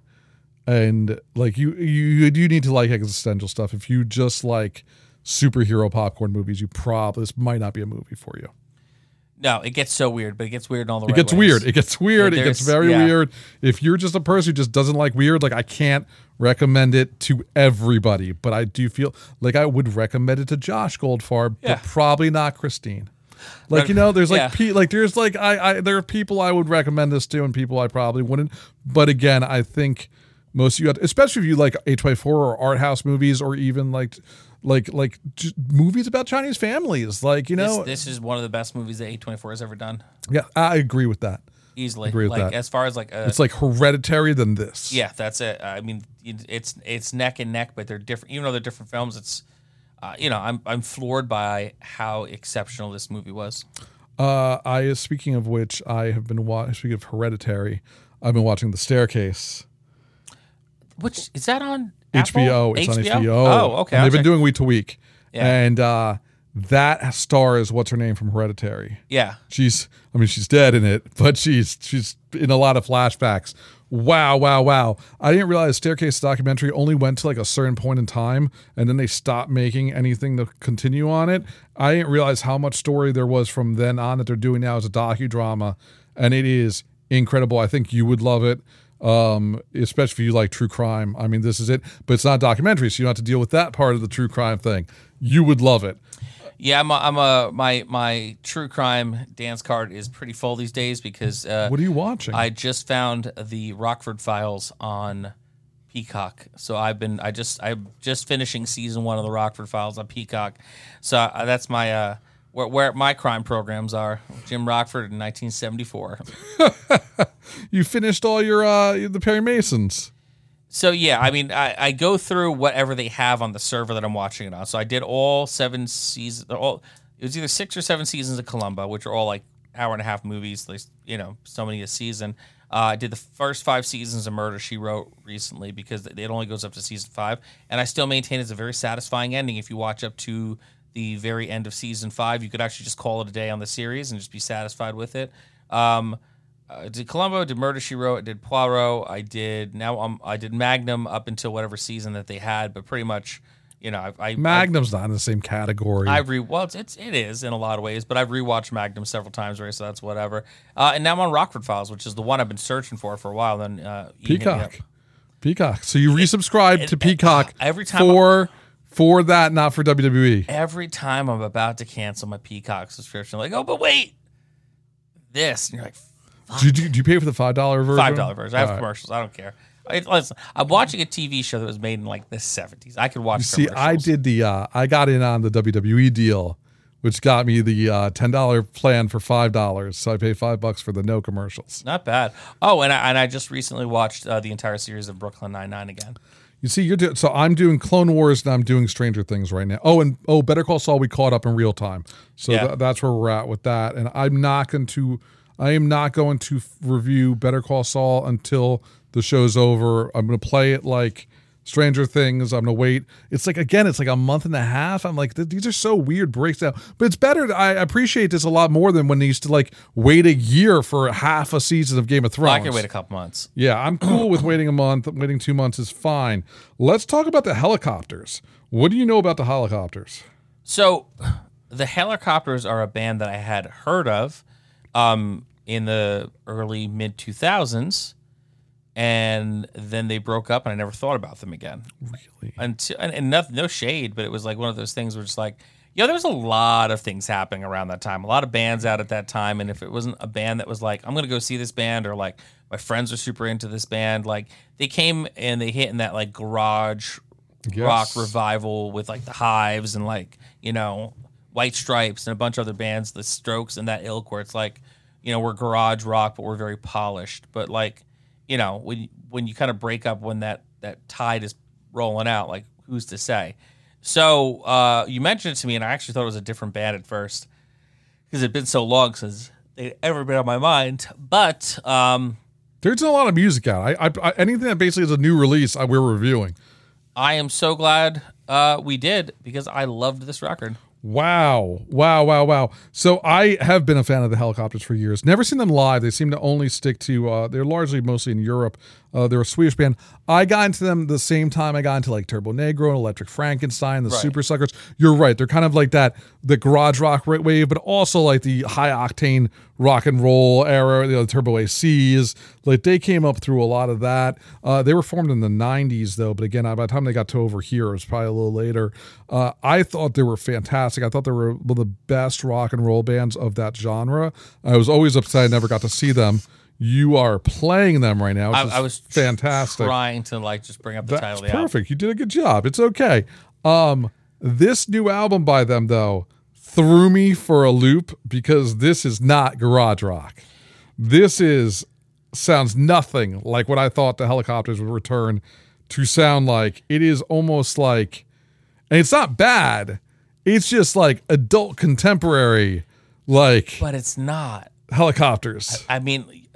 and like you you you do need to like existential stuff. If you just like superhero popcorn movies, you probably this might not be a movie for you. No, it gets so weird, but it gets weird in all the way. It right gets ways. weird. It gets weird. It gets very yeah. weird. If you're just a person who just doesn't like weird, like I can't recommend it to everybody, but I do feel like I would recommend it to Josh Goldfarb, Yeah. but probably not Christine. Like you know, there's like Yeah. pe- like there's like I, I there are people I would recommend this to and people I probably wouldn't. But again, I think most of you, especially if you like A24 or art house movies or even like like like movies about Chinese families, like you know, this is one of the best movies that A24 has ever done. yeah, I agree with that. Easily. Agree with like that. as far as like a, It's like hereditary than this. yeah, that's it. I mean, it's it's neck and neck, but they're different. Even though they're different films, it's uh, you know, I'm I'm floored by how exceptional this movie was. Uh, I speaking of which, I have been watching. Speaking of Hereditary, I've been watching The Staircase. Which is that on Apple? HBO. It's on HBO. Oh, okay. And I'll they've been doing week to week, Yeah. and uh, that star is what's her name from Hereditary. Yeah, She's, I mean, she's dead in it, but she's she's in a lot of flashbacks. Wow, wow, wow! I didn't realize Staircase documentary only went to like a certain point in time, and then they stopped making anything to continue on it. I didn't realize how much story there was from then on that they're doing now as a docudrama, and it is incredible. I think you would love it, um, especially if you like true crime. I mean, this is it, but it's not documentary, so you don't have to deal with that part of the true crime thing. You would love it. yeah. I'm a, I'm a my my true crime dance card is pretty full these days because uh, What are you watching? I just found the Rockford Files on Peacock. So I've been I just I'm just finishing season one of the Rockford Files on Peacock. So uh, that's my uh, where, where my crime programs are. Jim Rockford in 1974. You finished all your uh the Perry Masons. So yeah, I mean, I, I go through whatever they have on the server that I'm watching it on. So I did all seven seasons. All it was either six or seven seasons of Columbo, which are all like hour and a half movies. At least you know, so many a season. Uh, I did the first five seasons of Murder She Wrote recently because it only goes up to season five, and I still maintain it's a very satisfying ending. If you watch up to the very end of season five, you could actually just call it a day on the series and just be satisfied with it. Um, I did Columbo, did Murder She Wrote, I did Poirot, I did now um, I did Magnum up until whatever season that they had, but pretty much, you know, I, I Magnum's not in the same category. I, I re well, it's, it's it is in a lot of ways, but I've rewatched Magnum several times, right? So that's whatever. Uh, and now I'm on Rockford Files, which is the one I've been searching for for a while. Then uh, Ian hit me up. Peacock. Peacock. So you resubscribed to Peacock every time for for that, not for. WWE. Every time I'm about to cancel my Peacock subscription, like, oh, but wait, this, and you're like, Do you, do you- you pay for the five dollar version? five dollar version. I have All right. commercials. I don't care. I, listen, I'm watching a TV show that was made in like the 70s. I could watch. See, I did the uh, I got in on the WWE deal, which got me the uh, ten dollar plan for five dollars. So I pay five bucks for the no commercials. Not bad. Oh, and I, and I just recently watched uh, the entire series of Brooklyn Nine Nine again. You see, you're doing so. I'm doing Clone Wars and I'm doing Stranger Things right now. Oh, and oh, Better Call Saul we caught up in real time. So Yeah. tha- that's where we're at with that. And I'm not going to, I am not going to f- review Better Call Saul until the show's over. I'm going to play it like Stranger Things. I'm to wait. It's like again, it's like a month and a half. I'm like, these are so weird breaks down. But it's better. I appreciate this a lot more than when they used to like wait a year for half a season of Game of Thrones. I can wait a couple months. Yeah, I'm cool with waiting a month. Waiting two months is fine. Let's talk about the Hellacopters. What do you know about the Hellacopters? So, the Hellacopters are a band that I had heard of um, in the early mid 2000s, and then they broke up, and I never thought about them again. Really? Until and, and no, no shade, but it was like one of those things where it's like, yeah, there was a lot of things happening around that time. A lot of bands out at that time, and if it wasn't a band that was like, I'm gonna go see this band, or like my friends are super into this band, like they came and they hit in that like garage rock revival with like the Hives and like you know White Stripes and a bunch of other bands, the Strokes and that ilk, where it's like you know we're garage rock, but we're very polished. But like you know when when you kind of break up when that that tide is rolling out, like who's to say? So uh, you mentioned it to me, and I actually thought it was a different band at first because it'd been so long since they'd ever been on my mind. But um, There's a lot of music out. I, I, I anything that basically is a new release, I, we're reviewing. I am so glad uh, we did because I loved this record. Wow, wow, wow, wow. So I have been a fan of the Hellacopters for years. Never seen them live. They seem to only stick to. Uh, they're largely mostly in Europe. Uh, they're a Swedish band. I got into them the same time I got into like Turbonegro and Electric Frankenstein, the Right. Supersuckers. You're right. They're kind of like that the garage rock ra- wave, but also like the high octane rock and roll era. You know, the Turbo ACs. Like they came up through a lot of that. Uh, they were formed in the '90s though, but again, by the time they got to over here, it was probably a little later. Uh, I thought they were fantastic. I thought they were one of the best rock and roll bands of that genre. I was always upset I never got to see them. You are playing them right now. I, I was fantastic. trying to like just bring up the That's title of the album. perfect. You did a good job. It's okay. Um, this new album by them though threw me for a loop because this is not garage rock. This is sounds nothing like what I thought the Hellacopters would return to sound like. It is almost like, and it's not bad. It's just like adult contemporary, like But it's not. Helicopters. I mean,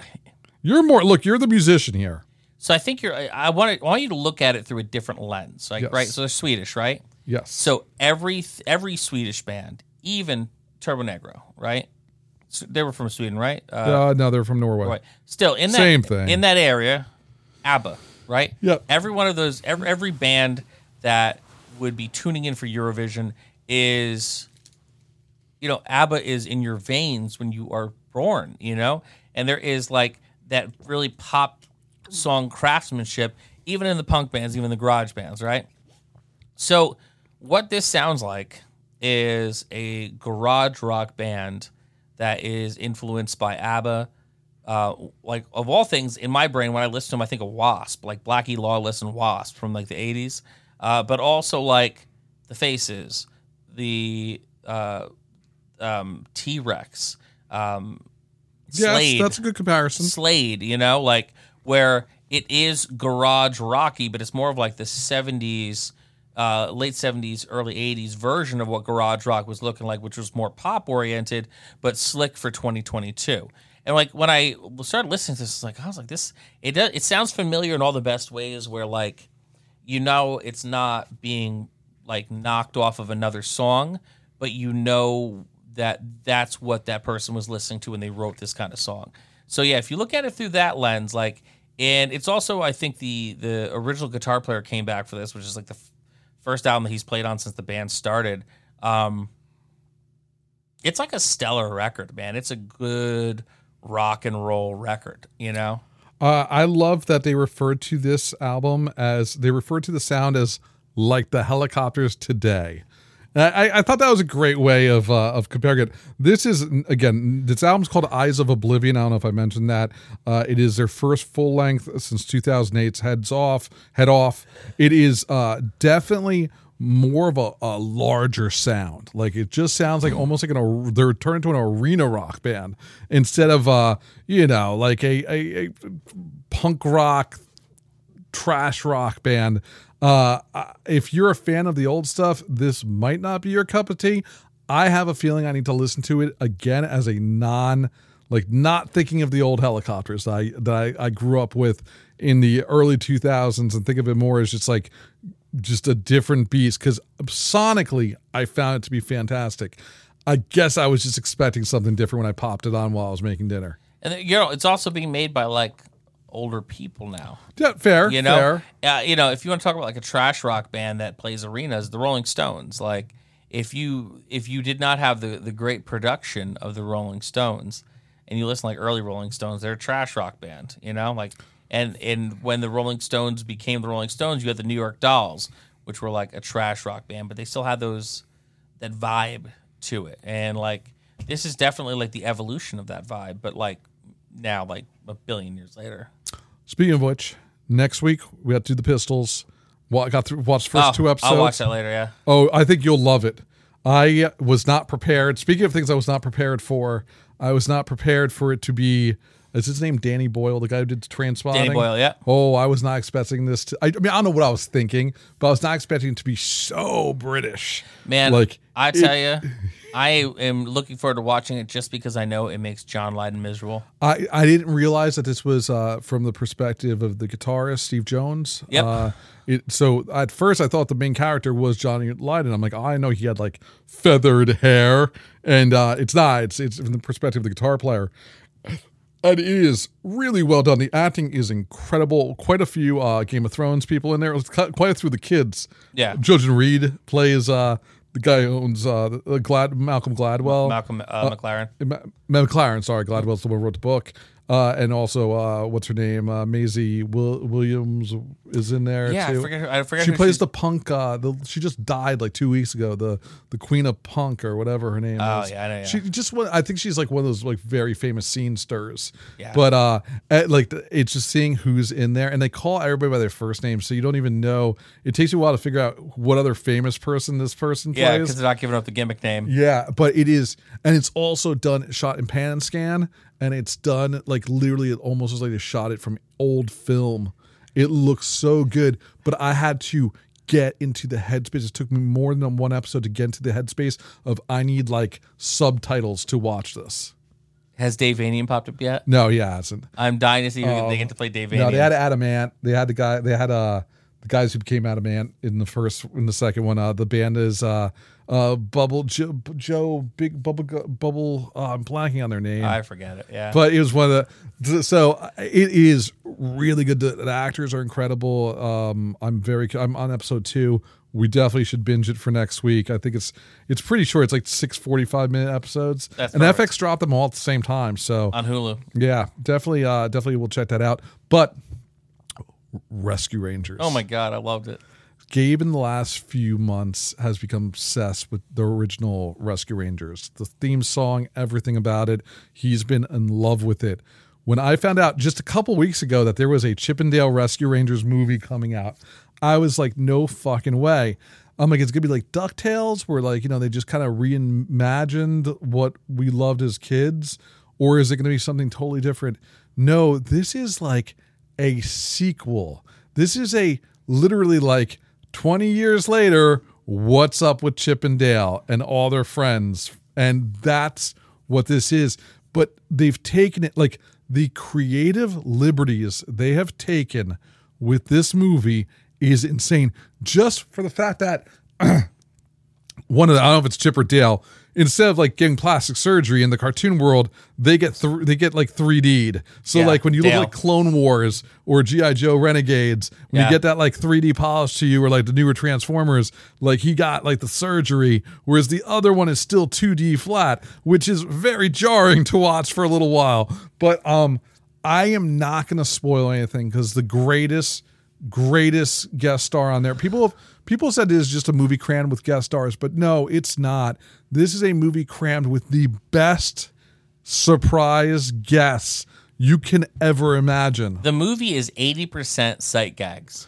You're more look. You're the musician here. so I think you're. I- I want to, I want you to look at it through a different lens, like Yes. right. So they're Swedish, right? Yes. So every every Swedish band, even Turbonegro, right? So they were from Sweden, right? Uh, uh, no, they're from Norway. right. Still in that Same thing. in that area, ABBA, right? Yep. Every one of those, every every band that would be tuning in for Eurovision is, you know, ABBA is in your veins when you are born, you know, and there is like that really pop song craftsmanship, even in the punk bands, even the garage bands, right? So, what this sounds like is a garage rock band that is influenced by ABBA. Uh, like of all things in my brain, when I listen to them, I think of Wasp, like Blackie Lawless and Wasp from like the '80s, uh, but also like the Faces, the uh, um, T Rex, um, Yes, Slade, that's a good comparison. Slade. You know, like where it is garage rocky, but it's more of like the '70s, uh, late '70s, early '80s version of what garage rock was looking like, which was more pop oriented but slick for 2022. And like when I started listening to this, like I was like, this it does it sounds familiar in all the best ways. Where like you know it's not being like knocked off of another song, but you know that that's what that person was listening to when they wrote this kind of song. So yeah, if you look at it through that lens, like, and it's also I think the the original guitar player came back for this, which is like the f- first album that he's played on since the band started. Um, it's like a stellar record, man. It's a good rock and roll record, you know. Uh, I love that they referred to this album as they referred to the sound as like the Hellacopters today. I, I thought that was a great way of uh, of comparing it. This is again, this album's called Eyes of Oblivion. I don't know if I mentioned that. Uh, it is their first full length since 2008's Heads Off, Head Off. It is uh, definitely more of a, a larger sound. Like it just sounds like almost like an they're turned into an arena rock band instead of uh you know like a a, a punk rock trash rock band. Uh, if you're a fan of the old stuff, this might not be your cup of tea. I have a feeling I need to listen to it again as a non, like not thinking of the old Hellacopters that I that I, I grew up with in the early 2000s and think of it more as just like just a different beast. Because sonically, I found it to be fantastic. I guess I was just expecting something different when I popped it on while I was making dinner. And you know, it's also being made by like older people now. Yeah, fair. You know, fair. Uh, you know, if you want to talk about like a trash rock band that plays arenas, the Rolling Stones. Like, if you if you did not have the the great production of the Rolling Stones, and you listen like early Rolling Stones, they're a trash rock band. You know, like, and and when the Rolling Stones became the Rolling Stones, you had the New York Dolls, which were like a trash rock band, but they still had those that vibe to it, and like this is definitely like the evolution of that vibe, but like now, like a billion years later. Speaking of which, next week we have to do the Pistols. Well, I got through watched the first Oh, two episodes. I'll watch that later. Yeah. Oh, I think you'll love it. I was not prepared. Speaking of things I was not prepared for, I was not prepared for it to be. Is his name Danny Boyle, the guy who did Trainspotting? Danny Boyle, yeah. Oh, I was not expecting this to. I, I mean, I don't know what I was thinking, but I was not expecting it to be so British. Man, like I tell you, I am looking forward to watching it just because I know it makes John Lydon miserable. I, I didn't realize that this was uh, from the perspective of the guitarist Steve Jones. Yep. Uh, it, so at first I thought the main character was Johnny Lydon. I'm like, oh, I know he had like feathered hair, and uh, it's not. It's it's from the perspective of the guitar player. And it is really well done. The acting is incredible. Quite a few uh, Game of Thrones people in there. It quite a few of the kids. Yeah. Jojen Reed plays uh, the guy who owns uh, the Glad Malcolm Gladwell. Malcolm uh, McLaren. Ma- Ma- McLaren, sorry, Gladwell's the one who wrote the book. Uh, and also, uh, what's her name? Uh, Maisie Will- Williams is in there Yeah, I too. forget. Her, I forget. she who plays she's- the punk. Uh, the, she just died like two weeks ago. The the queen of punk or whatever her name Oh, is. Oh yeah, I yeah. She just. one- I think she's like one of those like very famous scene stirs. Yeah. But uh, at, like it's just seeing who's in there, and they call everybody by their first name, so you don't even know. It takes you a while to figure out what other famous person this person Yeah, plays. Yeah, because they're not giving up the gimmick name. Yeah, but it is, and it's also done shot in pan and scan, and it's done like literally, it almost looks like they shot it from old film. It looks so good, but I had to get into the headspace. It took me more than one episode to get into the headspace of I need like subtitles to watch this. Has Dave Vanian popped up yet? No, he hasn't. I'm dying to see who they get to play Dave Vanian. No, they had Adam Ant. They had the guy. They had uh the guys who became Adam Ant in the first in the second one. Uh, the band is uh uh Bubble Joe, Joe Big Bubble Bubble. Uh, I'm blanking on their name. I forget it. Yeah. but it was one of the so it is really good the, the actors are incredible um i'm very i'm on episode two we definitely should binge it for next week i think it's it's pretty short it's like six 45 minute episodes That's and perfect. fx dropped them all at the same time so on Hulu. yeah definitely uh definitely we'll check that out but rescue rangers Oh my god, I loved it. Gabe in the last few months has become obsessed with the original Rescue Rangers. The theme song, everything about it. He's been in love with it. When I found out just a couple weeks ago that there was a Chip 'n Dale Rescue Rangers movie coming out, I was like, no fucking way. I'm like, it's gonna be like Ducktales, where like you know they just kind of reimagined what we loved as kids, or is it gonna be something totally different? No, this is like a sequel. This is a literally like 20 years later. What's up with Chip and Dale and all their friends? And that's what this is. But they've taken it like the creative liberties they have taken with this movie is insane. Just for the fact that one of the, I don't know if it's Chip or Dale, instead of like getting plastic surgery in the cartoon world, they get th- they get like 3D'd. So Yeah, like when you look Dale. like Clone Wars or GI Joe Renegades, when Yeah. you get that like 3D polish to you, or like the newer Transformers, like he got like the surgery, whereas the other one is still 2D flat, which is very jarring to watch for a little while. But um, I am not going to spoil anything because the greatest greatest guest star on there. People have people said it is just a movie crammed with guest stars, but no, it's not. This is a movie crammed with the best surprise guests you can ever imagine. The movie is 80% sight gags.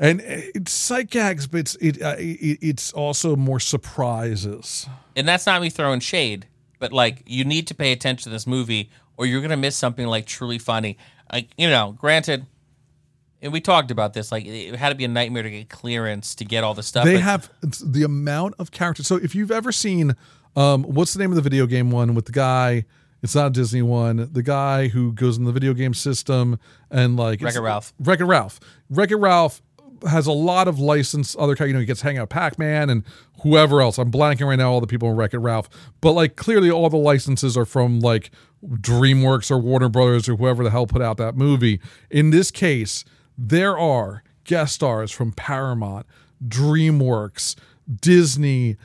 And it's sight gags, but it's it, uh, it it's also more surprises. And that's not me throwing shade, but like you need to pay attention to this movie or you're going to miss something like truly funny. Like, you know, granted, and we talked about this, like it had to be a nightmare to get clearance to get all the stuff. They but- have the amount of characters. So if you've ever seen, um, what's the name of the video game one with the guy? It's not a Disney one. The guy who goes in the video game system and like Wreck-It Ralph. Wreck It Ralph. Wreck It Ralph has a lot of licensed other. You know, he gets hang out Pac Man and whoever else. I'm blanking right now. All the people in Wreck It Ralph, but like clearly all the licenses are from like DreamWorks or Warner Brothers or whoever the hell put out that movie. In this case, there are guest stars from Paramount, DreamWorks, Disney,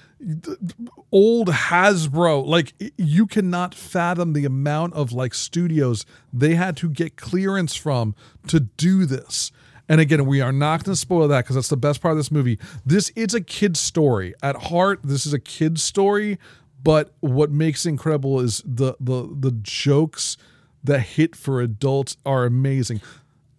old Hasbro. Like you cannot fathom the amount of like studios they had to get clearance from to do this. And again, we are not going to spoil that because that's the best part of this movie. This is a kid's story. At heart, this is a kid's story, but what makes it incredible is the the the jokes that hit for adults are amazing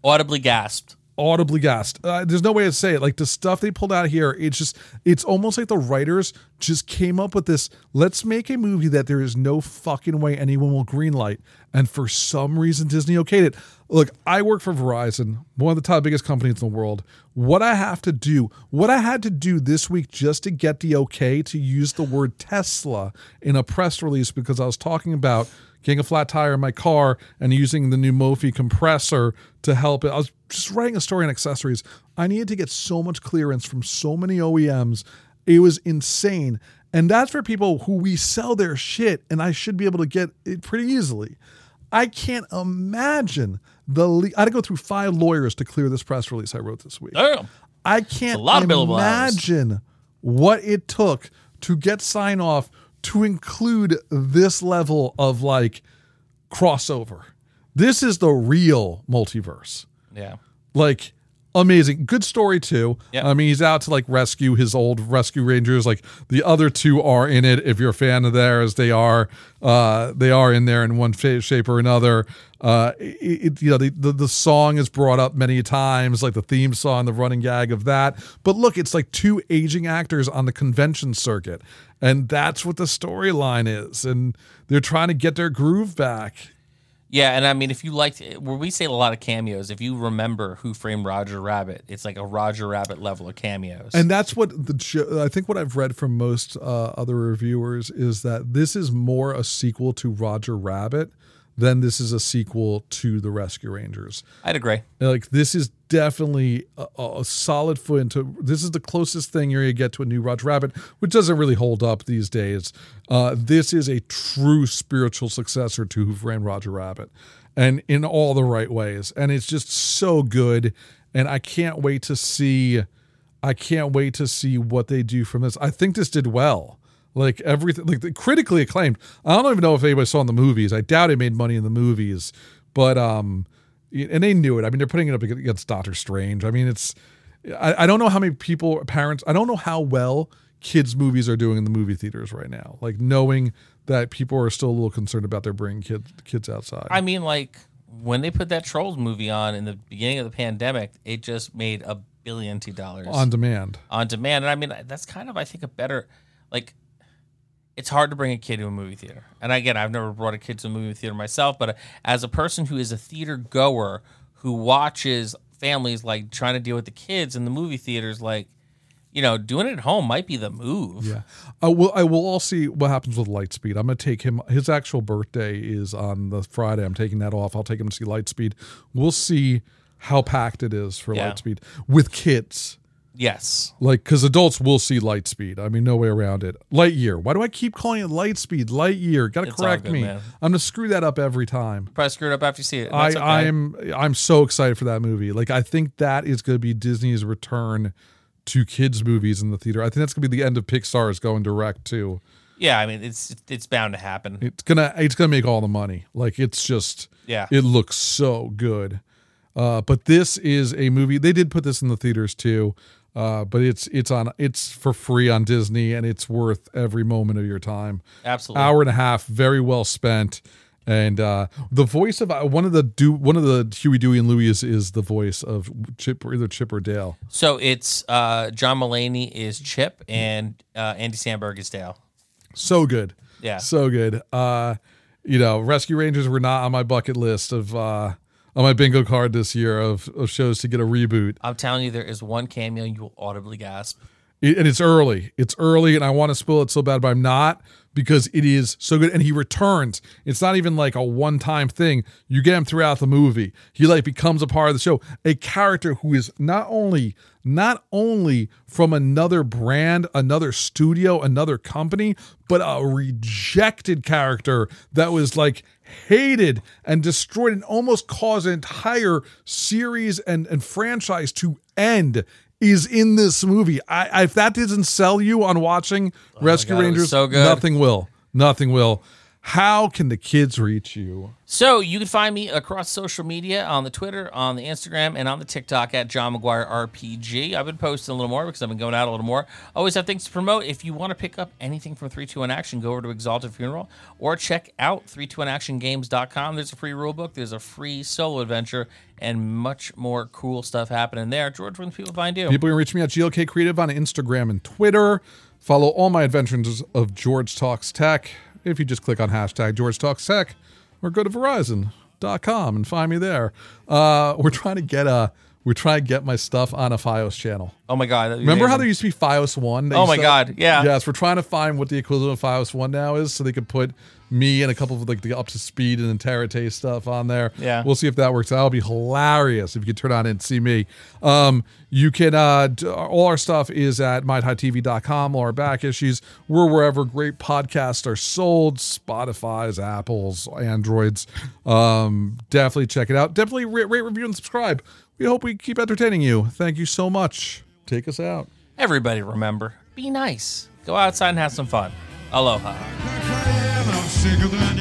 audibly gasped. audibly gasped. Uh, there's no way to say it. Like the stuff they pulled out here, it's just, it's almost like the writers just came up with this. Let's make a movie that there is no fucking way anyone will greenlight. And for some reason, Disney okayed it. Look, I work for Verizon, one of the top biggest companies in the world. What I have to do, what I had to do this week just to get the okay to use the word Tesla in a press release because I was talking about getting a flat tire in my car and using the new Mophie compressor to help it. I was just writing a story on accessories. I needed to get so much clearance from so many OEMs. It was insane. And that's for people who we sell their shit, and I should be able to get it pretty easily. I can't imagine the. Le- I had to go through five lawyers to clear this press release I wrote this week. Damn. I can't a lot of imagine what it took to get sign off to include this level of like crossover. This is the real multiverse. Yeah. Like amazing. Good story too. Yeah. I mean, he's out to like rescue his old rescue rangers. Like the other two are in it. If you're a fan of theirs, they are. Uh, they are in there in one shape or another. Uh, it, it- you know, the, the the song is brought up many times, like the theme song, the running gag of that. But look, it's like two aging actors on the convention circuit, and that's what the storyline is. And they're trying to get their groove back. Yeah, and I mean, if you liked, where we say a lot of cameos, if you remember Who Framed Roger Rabbit, it's like a Roger Rabbit level of cameos. And that's what the I think what I've read from most uh, other reviewers is that this is more a sequel to Roger Rabbit than this is a sequel to the Rescue Rangers. I'd agree. Like this is definitely a, a solid foot into. This is the closest thing you're gonna get to a new Roger Rabbit, which doesn't really hold up these days. Uh, this is a true spiritual successor to Who Framed Roger Rabbit, and in all the right ways. And it's just so good. And I can't wait to see. I can't wait to see what they do from this. I think this did well. Like everything, like critically acclaimed. I don't even know if anybody saw in the movies. I doubt it made money in the movies, but um, and they knew it. I mean, they're putting it up against Doctor Strange. I mean, it's. I, I don't know how many people, parents. I don't know how well kids' movies are doing in the movie theaters right now. Like knowing that people are still a little concerned about their bringing kids kids outside. I mean, like when they put that Trolls movie on in the beginning of the pandemic, it just made a billion T dollars on demand. on demand. And I mean, that's kind of, I think, a better, like, it's hard to bring a kid to a movie theater. And again, I've never brought a kid to a movie theater myself, but uh, as a person who is a theater goer who watches families like trying to deal with the kids in the movie theaters, like, you know, doing it at home might be the move. Yeah, I will. I will all see what happens with Lightspeed. I'm gonna take him. His actual birthday is on the Friday. I'm taking that off. I'll take him to see Lightspeed. We'll see how packed it is for Yeah. Lightspeed with kids. Yes. Like, because adults will see Lightspeed. I mean, no way around it. Light year. Why do I keep calling it Lightspeed? Lightyear. Got to It's all correct good, me. man. I'm gonna screw that up every time. Probably screwed up after you see it. I, okay. I'm I'm so excited for that movie. Like I think that is going to be Disney's return to kids movies in the theater. I think that's going to be the end of Pixar's going direct too. yeah, I mean, it's it's bound to happen. It's gonna it's gonna make all the money. Like it's just Yeah. it looks so good. Uh, but this is a movie. They did put this in the theaters too. Uh, but it's it's on it's for free on Disney and it's worth every moment of your time. Absolutely. Hour and a half, very well spent. And uh, the voice of uh, one of the do one of the Huey, Dewey, and Louie is, is the voice of Chip, either Chip or Dale. So it's uh, John Mulaney is Chip and uh, Andy Samberg is Dale. So good. Yeah. So good. Uh, you know, Rescue Rangers were not on my bucket list of uh, on my bingo card this year of, of shows to get a reboot. I'm telling you, there is one cameo you will audibly gasp. And it's early. It's early, and I want to spill it so bad, but I'm not because it is so good. And he returns. It's not even like a one time thing. You get him throughout the movie. He like becomes a part of the show. A character who is not only not only from another brand, another studio, another company, but a rejected character that was like hated and destroyed and almost caused an entire series and, and franchise to end is in this movie. I, I if that doesn't sell you on watching Rescue Oh God, Rangers, so nothing will. Nothing will. How can the kids reach you? So you can find me across social media on the Twitter, on the Instagram, and on the TikTok at John McGuire RPG. I've been posting a little more because I've been going out a little more. Always have things to promote. If you want to pick up anything from 321 Action, go over to Exalted Funeral or check out 321actiongames.com. There's a free rulebook, there's a free solo adventure, and much more cool stuff happening there. George, where can people find you? People can reach me at GLK Creative on Instagram and Twitter. Follow all my adventures of George Talks Tech. If you just click on hashtag George Talks Tech or go to Verizon.com and find me there. Uh, we're trying to get a we're trying to get my stuff on a Fios channel. Oh my God. Remember how there used to be Fios One? Oh my to- God, yeah. Yes, we're trying to find what the equivalent of Fios One now is, so they could put me and a couple of like the up to speed and interrogate stuff on there. Yeah. we'll see if that works. That'll be hilarious if you could turn on and see me. Um, you can uh, all our stuff is at mytitv.com. All our back issues. We're wherever great podcasts are sold. Spotify's, Apple's, Androids. Um, definitely check it out. Definitely rate, rate, review, and subscribe. We hope we keep entertaining you. Thank you so much. Take us out. Everybody remember, be nice. Go outside and have some fun. Aloha. Колено всегда